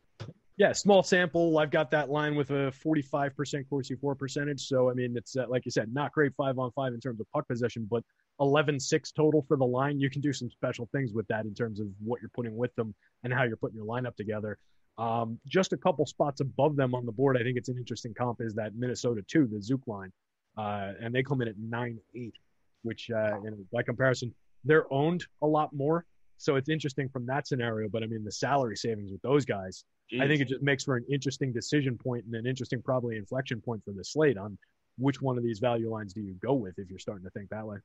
Yeah, small sample. I've got that line with a 45% Corsi for percentage. So, I mean, it's uh, like you said, not great five on five in terms of puck possession, but 11 6 total for the line. You can do some special things with that in terms of what you're putting with them and how you're putting your lineup together. Um, just a couple spots above them on the board, I think it's an interesting comp is that Minnesota 2, the Zook line. Uh, and they come in at 9 8, which, uh, in, by comparison, they're owned a lot more. So it's interesting from that scenario. But I mean, the salary savings with those guys Jeez. I think it just makes for an interesting decision point and an interesting probably inflection point for the slate on which one of these value lines do you go with if you're starting to think that way.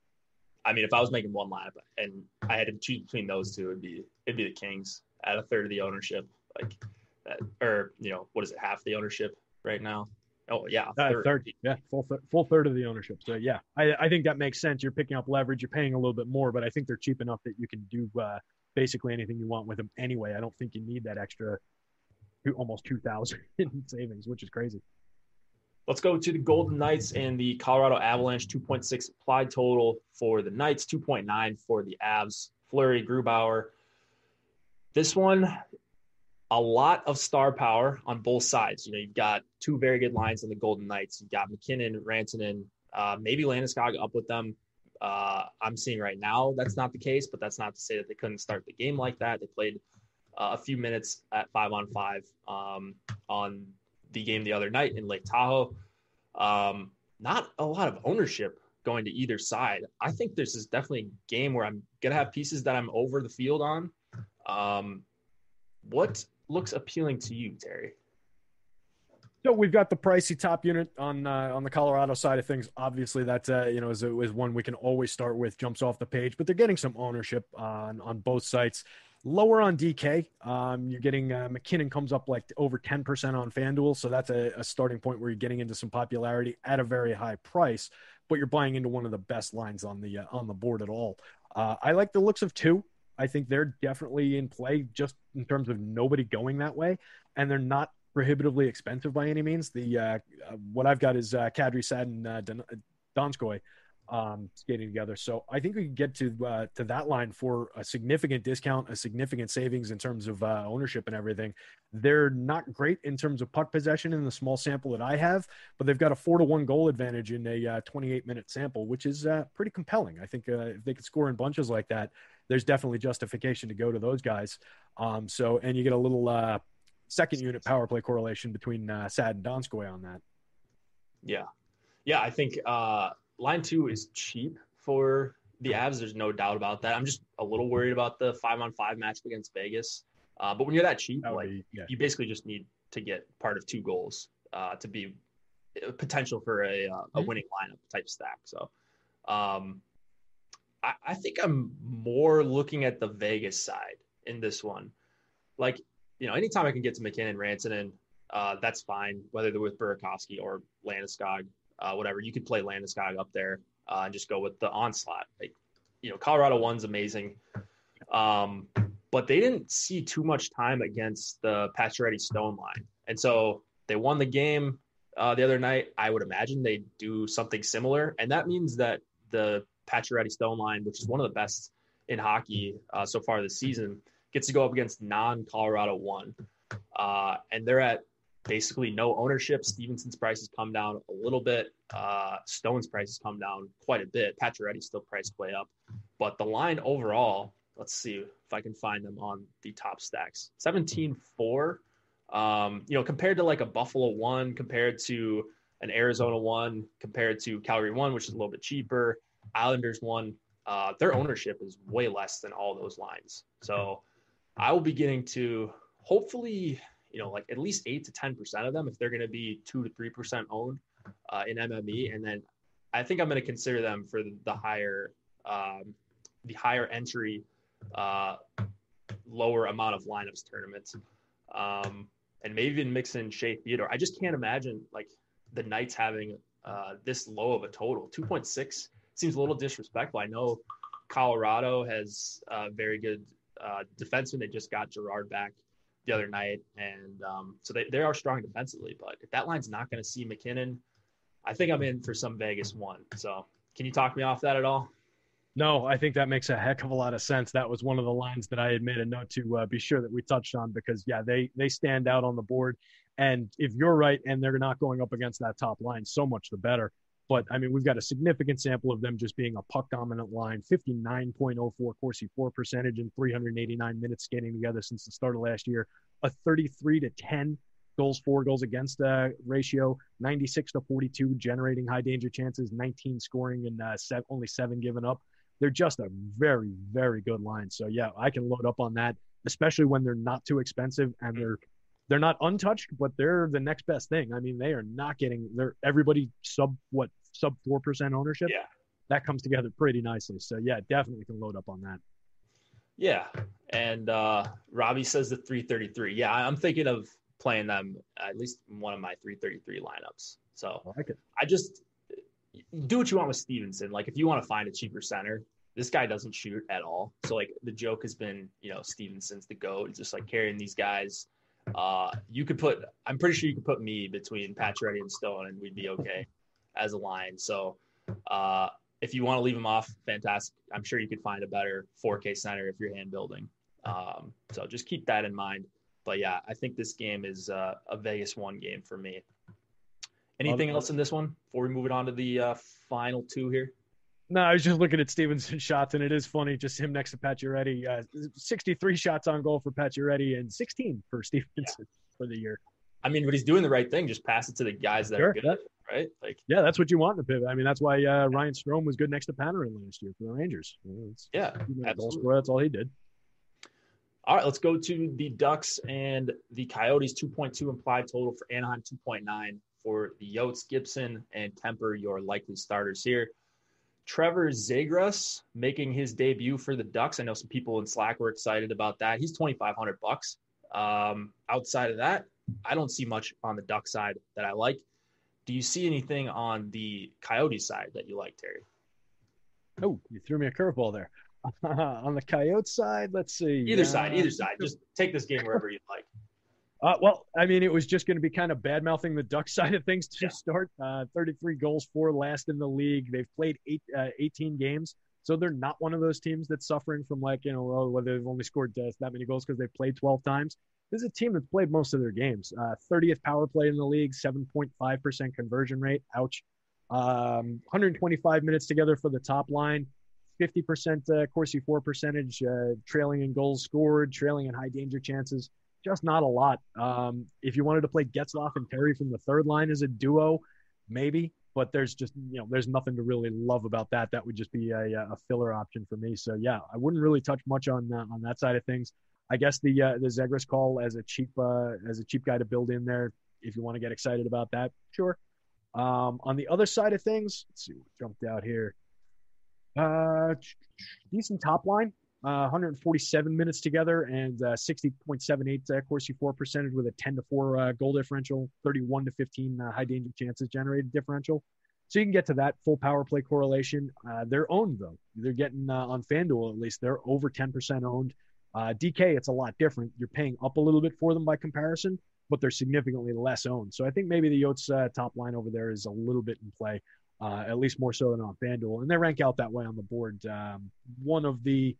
I mean, if I was making one lineup and I had to choose between those two, it'd be it'd be the Kings at a third of the ownership, like that, or you know, what is it, half the ownership right now? Oh yeah, third. Uh, third. yeah, full th- full third of the ownership. So yeah, I, I think that makes sense. You're picking up leverage, you're paying a little bit more, but I think they're cheap enough that you can do uh, basically anything you want with them anyway. I don't think you need that extra almost 2000 *laughs* in savings, which is crazy. Let's go to the Golden Knights and the Colorado Avalanche. 2.6 applied total for the Knights, 2.9 for the Avs. Fleury, Grubauer. This one, a lot of star power on both sides. You know, you've got two very good lines on the Golden Knights. You've got MacKinnon, Rantanen, uh, maybe Landeskog up with them. Uh, I'm seeing right now that's not the case, but that's not to say that they couldn't start the game like that. They played uh, a few minutes at five on five um, on the game the other night in Lake Tahoe. Um, not a lot of ownership going to either side. I think this is definitely a game where I'm gonna have pieces that I'm over the field on. Um, what looks appealing to you, Terry? So we've got the pricey top unit on uh, on the Colorado side of things. Obviously, that uh, you know is, is one we can always start with. Jumps off the page, but they're getting some ownership on on both sites. Lower on DK, um, you're getting uh, MacKinnon comes up like over 10% on FanDuel, so that's a, a, starting point where you're getting into some popularity at a very high price, but you're buying into one of the best lines on the uh, on the board at all. Uh, I like the looks of two. I think they're definitely in play just in terms of nobody going that way, and they're not prohibitively expensive by any means. The uh, uh, what I've got is uh, Kadri Saad and uh, Donskoy um, skating together. So I think we can get to uh, to that line for a significant discount, a significant savings in terms of uh, ownership and everything. They're not great in terms of puck possession in the small sample that I have, but they've got a four to one goal advantage in a uh, 28 minute sample, which is uh, pretty compelling. I think uh, if they could score in bunches like that, there's definitely justification to go to those guys. Um, so and you get a little uh, second unit power play correlation between Saad and Donskoy on that. Yeah, yeah, I think line two is cheap for the Avs. There's no doubt about that. I'm just a little worried about the five on five matchup against Vegas. Uh, but when you're that cheap, that like be, yeah. you basically just need to get part of two goals uh, to be potential for a, uh, a mm-hmm. winning lineup type stack. So um, I, I think I'm more looking at the Vegas side in this one. Like, you know, anytime I can get to MacKinnon, Rantanen, uh, that's fine, whether they're with Burakovsky or Landeskog uh, whatever. You could play Landeskog up there uh, and just go with the onslaught. Like, you know, Colorado one's amazing, um, but they didn't see too much time against the Pacioretty Stone line, and so they won the game uh, the other night. I would imagine they do something similar, and that means that the Pacioretty Stone line, which is one of the best in hockey uh, so far this season, gets to go up against non-Colorado one, uh, and they're at basically no ownership. Stephenson's prices come down a little bit. Uh, Stone's prices come down quite a bit. Pacioretty's still priced way up. But the line overall, let's see if I can find them on the top stacks. 17-4. Um, you know, compared to like a Buffalo one, compared to an Arizona one, compared to Calgary one, which is a little bit cheaper, Islanders one, uh, their ownership is way less than all those lines. So I will be getting to hopefully you know, like at least eight to 10% of them if they're going to be two to 3% owned uh, in MME. And then I think I'm going to consider them for the higher, um, the higher entry, uh, lower amount of lineups tournaments. Um, and maybe even mix in Shea Theodore. I just can't imagine like the Knights having uh, this low of a total. 2.6 seems a little disrespectful. I know Colorado has a very good uh, defenseman. They just got Girard back the other night, and um, so they, they are strong defensively. But if that line's not going to see MacKinnon, I think I'm in for some Vegas one. So can you talk me off that at all? No, I think that makes a heck of a lot of sense. That was one of the lines that I had made a note to uh, be sure that we touched on because yeah, they they stand out on the board. And if you're right, and they're not going up against that top line, so much the better. But I mean, we've got a significant sample of them just being a puck dominant line 59.04 Corsi for percentage in 389 minutes skating together since the start of last year, a 33 to 10 goals for goals against uh, ratio, 96 to 42 generating high danger chances, 19 scoring and uh, seven, only seven given up. They're just a very, very good line. So yeah, I can load up on that, especially when they're not too expensive and they're they're not untouched, but they're the next best thing. I mean, they are not getting they're everybody sub what sub four percent ownership. Yeah, that comes together pretty nicely. So yeah, definitely can load up on that. Yeah, and uh, Robbie says the 333. Yeah, I'm thinking of playing them at least one of my 333 lineups. So I like. I just do what you want with Stephenson. Like if you want to find a cheaper center, this guy doesn't shoot at all. So like the joke has been, you know, Stephenson's the goat. It's just like carrying these guys uh, you could put, I'm pretty sure you could put me between Pacioretty and Stone, and we'd be okay as a line. So, uh, if you want to leave him off, fantastic. I'm sure you could find a better 4K center if you're hand building. Um, so just keep that in mind. But yeah, I think this game is uh, a Vegas one game for me. Anything else in this one before we move it on to the uh, final two here? No, I was just looking at Stephenson's shots, and it is funny, just him next to Pacioretty. Uh, 63 shots on goal for Pacioretty and 16 for Stephenson yeah. for the year. I mean, but he's doing the right thing. Just pass it to the guys that sure, are good, that, right? Like, yeah, that's what you want in the pivot. I mean, that's why uh, Ryan Strome was good next to Panarin last year for the Rangers. It's, yeah, scorer, that's all he did. All right, let's go to the Ducks and the Coyotes. 2.2 implied total for Anaheim, 2.9 for the Yotes. Gibson and Kuemper, your likely starters here. Trevor Zegras making his debut for the Ducks. I know some people in Slack were excited about that. He's twenty five hundred bucks. Um, outside of that, I don't see much on the Duck side that I like. Do you see anything on the Coyote side that you like, Terry? Oh, you threw me a curveball there. *laughs* on the Coyote side, let's see. Either uh, side, either side. Just take this game wherever you'd like. Uh, well, I mean, it was just going to be kind of bad mouthing the Duck *laughs* side of things to yeah. start. Uh, 33 goals for last in the league. They've played eight, uh, 18 games. So they're not one of those teams that's suffering from like, you know, oh, whether they've only scored uh, that many goals because they've played 12 times. This is a team that's played most of their games. 30th uh, power play in the league, 7.5% conversion rate. Ouch. Um, 125 minutes together for the top line. 50% uh, Corsi for percentage, uh, trailing in goals scored, trailing in high danger chances just not a lot. Um, if you wanted to play Getzlaf and Perry from the third line as a duo, maybe, but there's just you know there's nothing to really love about that. That would just be a, a filler option for me. So yeah, I wouldn't really touch much on uh, on that side of things. I guess the uh, the Zegras call as a cheap uh, as a cheap guy to build in there if you want to get excited about that, sure. Um, on the other side of things, let's see jumped out here. Uh, decent top line. Uh, 147 minutes together and uh, 60.78 uh, Corsi for percentage with a 10 to 4 uh, goal differential, 31 to 15 uh, high danger chances generated differential. So you can get to that full power play correlation. Uh, they're owned though. They're getting on FanDuel at least. They're over 10% owned. DK, it's a lot different. You're paying up a little bit for them by comparison, but they're significantly less owned. So I think maybe the Yotes top line over there is a little bit in play. at least more so than on FanDuel. And they rank out that way on the board. Um, one of the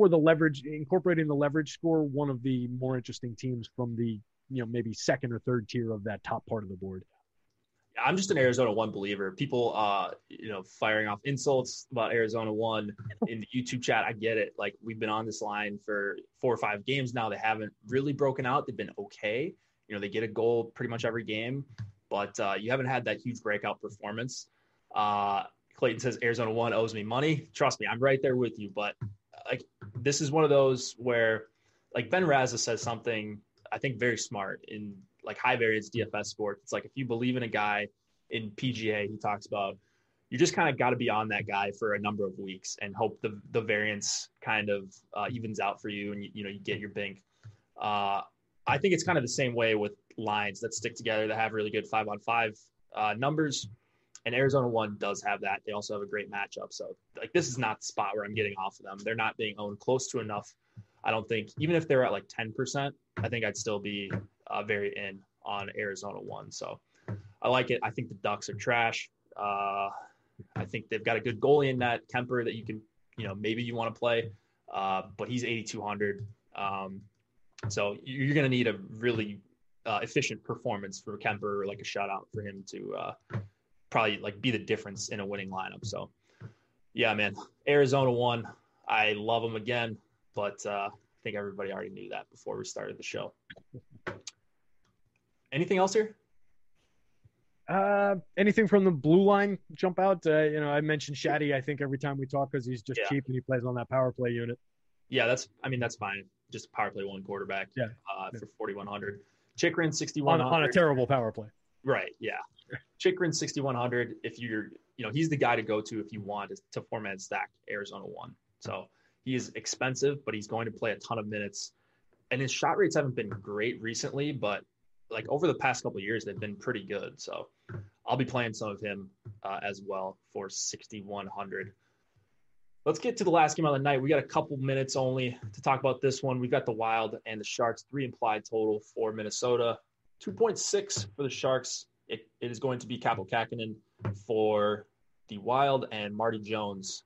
for the leverage, incorporating the leverage score, one of the more interesting teams from the you know maybe second or third tier of that top part of the board. I'm just an Arizona one believer. People, uh, you know, firing off insults about Arizona one in the YouTube chat. I get it. Like we've been on this line for four or five games now. They haven't really broken out. They've been okay. You know, they get a goal pretty much every game, but uh, you haven't had that huge breakout performance. Uh, Clayton says Arizona one owes me money. Trust me, I'm right there with you. But like this is one of those where like Ben Raza says something I think very smart in like high variance DFS sports. It's like if you believe in a guy in PGA, he talks about you just kind of got to be on that guy for a number of weeks and hope the the variance kind of uh, evens out for you and you, you know you get your bink. Uh, I think it's kind of the same way with lines that stick together that have really good five on five uh, numbers and Arizona one does have that. They also have a great matchup. So like this is not the spot where I'm getting off of them. They're not being owned close to enough. I don't think even if they're at like 10%, I think I'd still be uh, very in on Arizona one. So I like it. I think the Ducks are trash. Uh, I think they've got a good goalie in that Kuemper that you can, you know, maybe you want to play, uh, but he's 8,200. Um, so you're going to need a really uh, efficient performance for Kuemper, like a shutout for him to uh, probably like be the difference in a winning lineup. So, yeah, man, Arizona one. I love them again, but uh, I think everybody already knew that before we started the show. Anything else here? Uh, anything from the blue line jump out? Uh, you know, I mentioned Shaddy. I think every time we talk because he's just yeah. cheap and he plays on that power play unit. Yeah, that's. I mean, that's fine. Just power play one quarterback. Yeah. Uh, for forty one hundred. Chychrun sixty one on, on, a terrible power play. Right. Yeah. One hundred. If you're, you know, he's the guy to go to if you want to format stack Arizona one. So he is expensive, but he's going to play a ton of minutes. And his shot rates haven't been great recently, but like over the past couple years, they've been pretty good. So I'll be playing some of him uh, as well for 6,100. Let's get to the last game of the night. We got a couple minutes only to talk about this one. We've got the Wild and the Sharks, three implied total for Minnesota, 2.6 for the Sharks. It, it is going to be Kaapo Kähkönen for the Wild and Marty Jones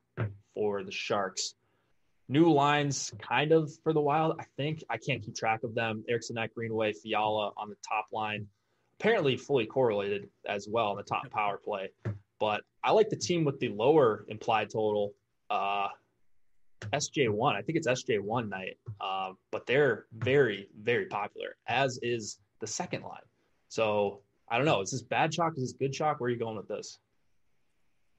for the Sharks. New lines, kind of for the Wild. I think I can't keep track of them. Eriksson, Greenway, Fiala on the top line. Apparently, fully correlated as well in the top power play. But I like the team with the lower implied total. Uh, SJ1. I think it's SJ1 night, uh, but they're very, very popular, as is the second line. So I don't know. Is this bad chalk? Is this good chalk? Where are you going with this?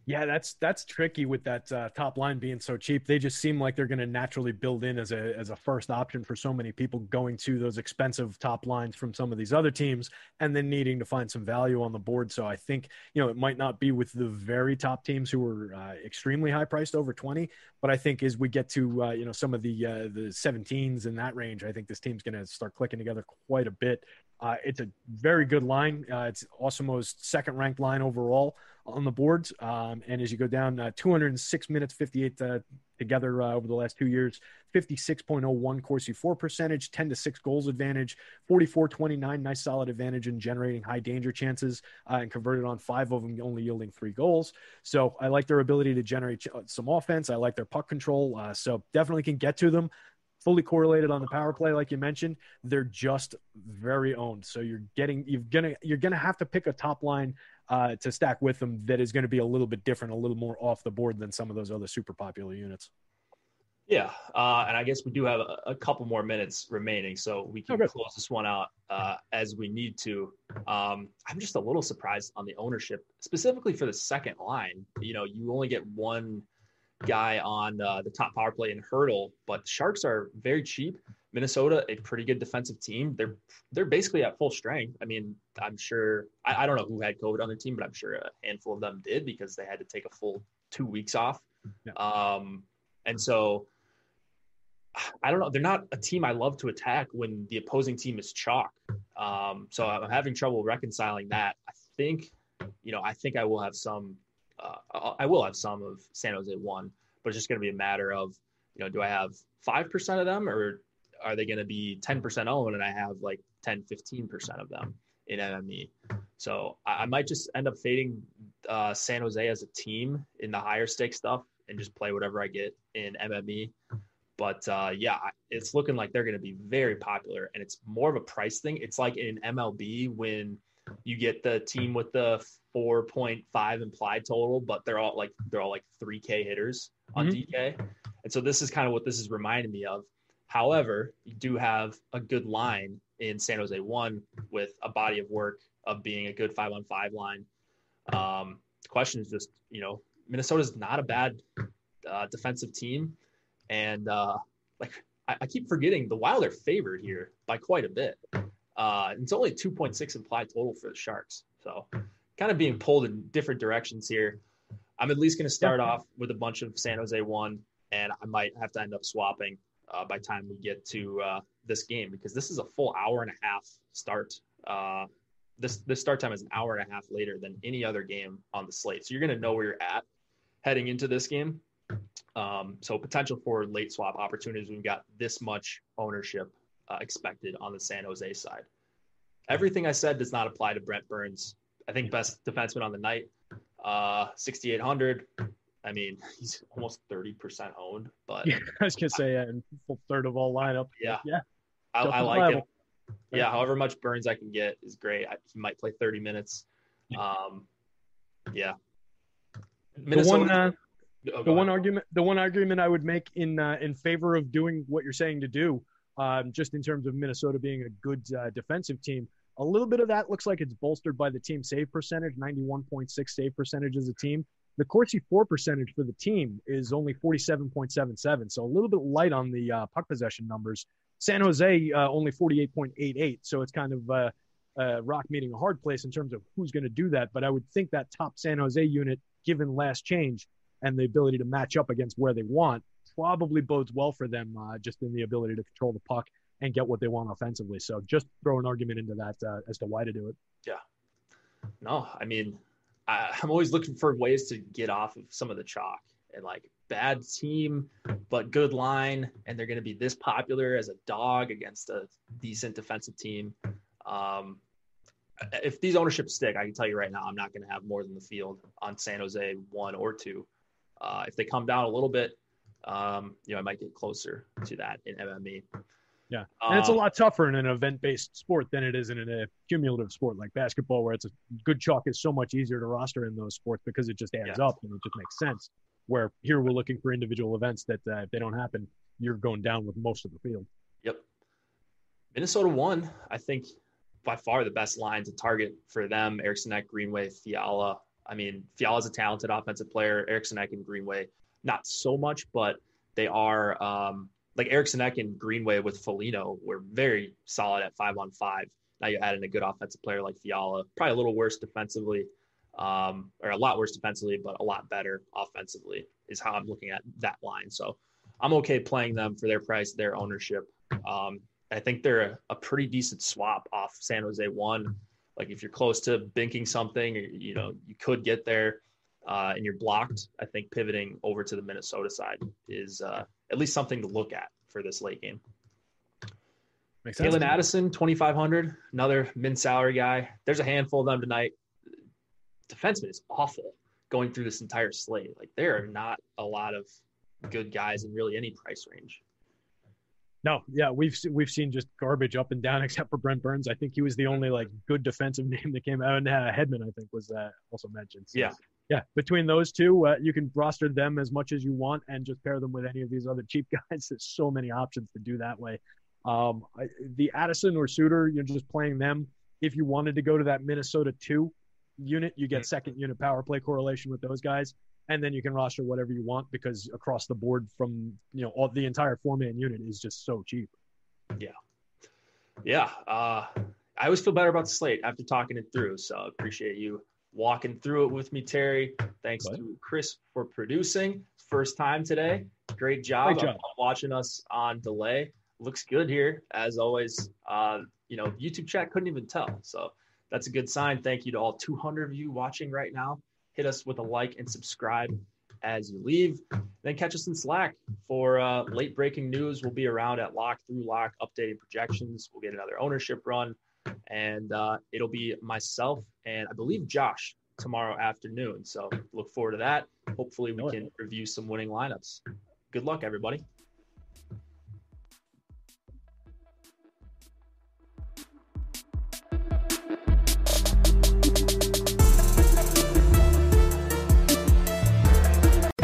Yeah, that's that's tricky with that uh, top line being so cheap. They just seem like they're going to naturally build in as a as a first option for so many people going to those expensive top lines from some of these other teams, and then needing to find some value on the board. So I think you know it might not be with the very top teams who are uh, extremely high priced over twenty, but I think as we get to uh, you know some of the uh, the 17s in that range, I think this team's going to start clicking together quite a bit. Uh, it's a very good line. Uh, it's Awesemo's second ranked line overall on the boards. Um, and as you go down, uh, 206 minutes, 58 uh, together uh, over the last two years, 56.01 Corsi for percentage, 10 to 6 goals advantage, 44 29, nice solid advantage in generating high danger chances uh, and converted on five of them, only yielding three goals. So I like their ability to generate some offense. I like their puck control. So definitely can get to them fully correlated on the power play, like you mentioned. They're just very owned. So you're getting you're gonna you're gonna have to pick a top line uh, to stack with them that is going to be a little bit different, a little more off the board than some of those other super popular units. Yeah, uh, and I guess we do have a, a, couple more minutes remaining, so we can okay. close this one out uh, as we need to. Um, I'm just a little surprised on the ownership, specifically for the second line. You know, you only get one guy on uh, the top power play and Hertl, but Sharks are very cheap. Minnesota, a pretty good defensive team. They're they're basically at full strength. I mean, I'm sure I, I don't know who had COVID on their team, but I'm sure a handful of them did because they had to take a full two weeks off. Yeah. Um, and so I don't know. They're not a team I love to attack when the opposing team is chalk. Um, so I'm having trouble reconciling that. I think, you know, I think I will have some. Uh, I will have some of San Jose one, but it's just going to be a matter of, you know, do I have five percent of them or are they going to be 10% owned and I have like 10, 15% of them in MME. So I, I might just end up fading uh, San Jose as a team in the higher stake stuff and just play whatever I get in MME. But uh, yeah, it's looking like they're going to be very popular and it's more of a price thing. It's like in MLB when you get the team with the 4.5 implied total, but they're all like they're all like 3K hitters on mm-hmm. DK. And so this is kind of what this is reminding me of. However, you do have a good line in San Jose one with a body of work of being a good five on five line. Um, the question is just, you know, Minnesota's not a bad uh, defensive team. And uh, like I, I, keep forgetting the Wild are favored here by quite a bit. Uh, it's only 2.6 implied total for the Sharks. So kind of being pulled in different directions here. I'm at least going to start off with a bunch of San Jose one, and I might have to end up swapping uh, by time we get to uh, this game because this is a full hour and a half start. Uh, this this start time is an hour and a half later than any other game on the slate, so you're going to know where you're at heading into this game. Um, so potential for late swap opportunities. We've got this much ownership uh, expected on the San Jose side. Everything I said does not apply to Brent Burns. I think best defenseman on the night. uh, 6,800. I mean, *laughs* he's almost 30% owned, but *laughs* Yeah, I was gonna say yeah, full third of all lineup. Yeah. yeah. I, I like it. Yeah, however much Burns I can get is great. I, he might play 30 minutes. Um, yeah. The one, uh, Oh, the one ahead. argument, the one argument I would make in uh, in favor of doing what you're saying to do, um, just in terms of Minnesota being a good uh, defensive team, a little bit of that looks like it's bolstered by the team save percentage, 91.6 save percentage as a team. The Corsi for percentage for the team is only 47.77, so a little bit light on the uh, puck possession numbers. San Jose uh, only 48.88, so it's kind of uh, uh, rock meeting a hard place in terms of who's going to do that. But I would think that top San Jose unit, given last change and the ability to match up against where they want, probably bodes well for them, uh, just in the ability to control the puck and get what they want offensively. So just throw an argument into that uh, as to why to do it. Yeah. No, I mean, I, I'm always looking for ways to get off of some of the chalk and like bad team, but good line, and they're going to be this popular as a dog against a decent defensive team. Um, if these ownerships stick, I can tell you right now, I'm not going to have more than the field on San Jose one or two. Uh, if they come down a little bit, um, you know, I might get closer to that in MME. Yeah. And it's a Um, lot tougher in an event based sport than it is in a cumulative sport like basketball, where it's a good chalk is so much easier to roster in those sports because it just adds Yeah. up and it just makes sense. Where here we're looking for individual events that uh, if they don't happen, you're going down with most of the field. Yep. Minnesota won. I think by far the best line to target for them. Eriksson Greenway, Fiala. I mean, Fiala's a talented offensive player. Eriksson and Greenway, not so much, but they are um, like Eriksson Ek and Greenway with Foligno were very solid at five on five. Now you add in a good offensive player like Fiala, probably a little worse defensively, um, or a lot worse defensively, but a lot better offensively is how I'm looking at that line. So I'm okay playing them for their price, their ownership. Um, I think they're a, a pretty decent swap off San Jose one. Like if you're close to binking something, you know, you could get there uh, and you're blocked. I think pivoting over to the Minnesota side is uh, at least something to look at for this late game. Makes sense. Calen Addison, 2,500, another min salary guy. There's a handful of them tonight. Defenseman is awful going through this entire slate. Like there are not a lot of good guys in really any price range. No, yeah, we've we've seen just garbage up and down, *laughs* except for Brent Burns. I think he was the only like good defensive *laughs* name that came out, and uh, Hedman I think was uh, also mentioned. So, Yeah. Yeah. Between those two, uh, you can roster them as much as you want, and just pair them with any of these other cheap *laughs* guys. There's so many options to do that way. Um, I, the Addison or Suter, you're just playing them. If you wanted to go to that Minnesota two unit, you get second unit power play correlation with those guys and then you can roster whatever you want because across the board from you know all the entire four man unit is just so cheap. Yeah. Yeah. Uh, I always feel better about the slate after talking it through. So appreciate you walking through it with me, Terry. Thanks to Chris for producing. First time today. Great job. Great job. Watching us on delay. Looks good here, as always. Uh, you know, YouTube chat couldn't even tell. So that's a good sign. Thank you to all 200 of you watching right now. Hit us with a like and subscribe as you leave. Then catch us in Slack for uh, late breaking news. We'll be around at Lock Through Lock, updating projections. We'll get another ownership run, and uh, it'll be myself and I believe Josh tomorrow afternoon. So look forward to that. Hopefully, we can review some winning lineups. Good luck, everybody.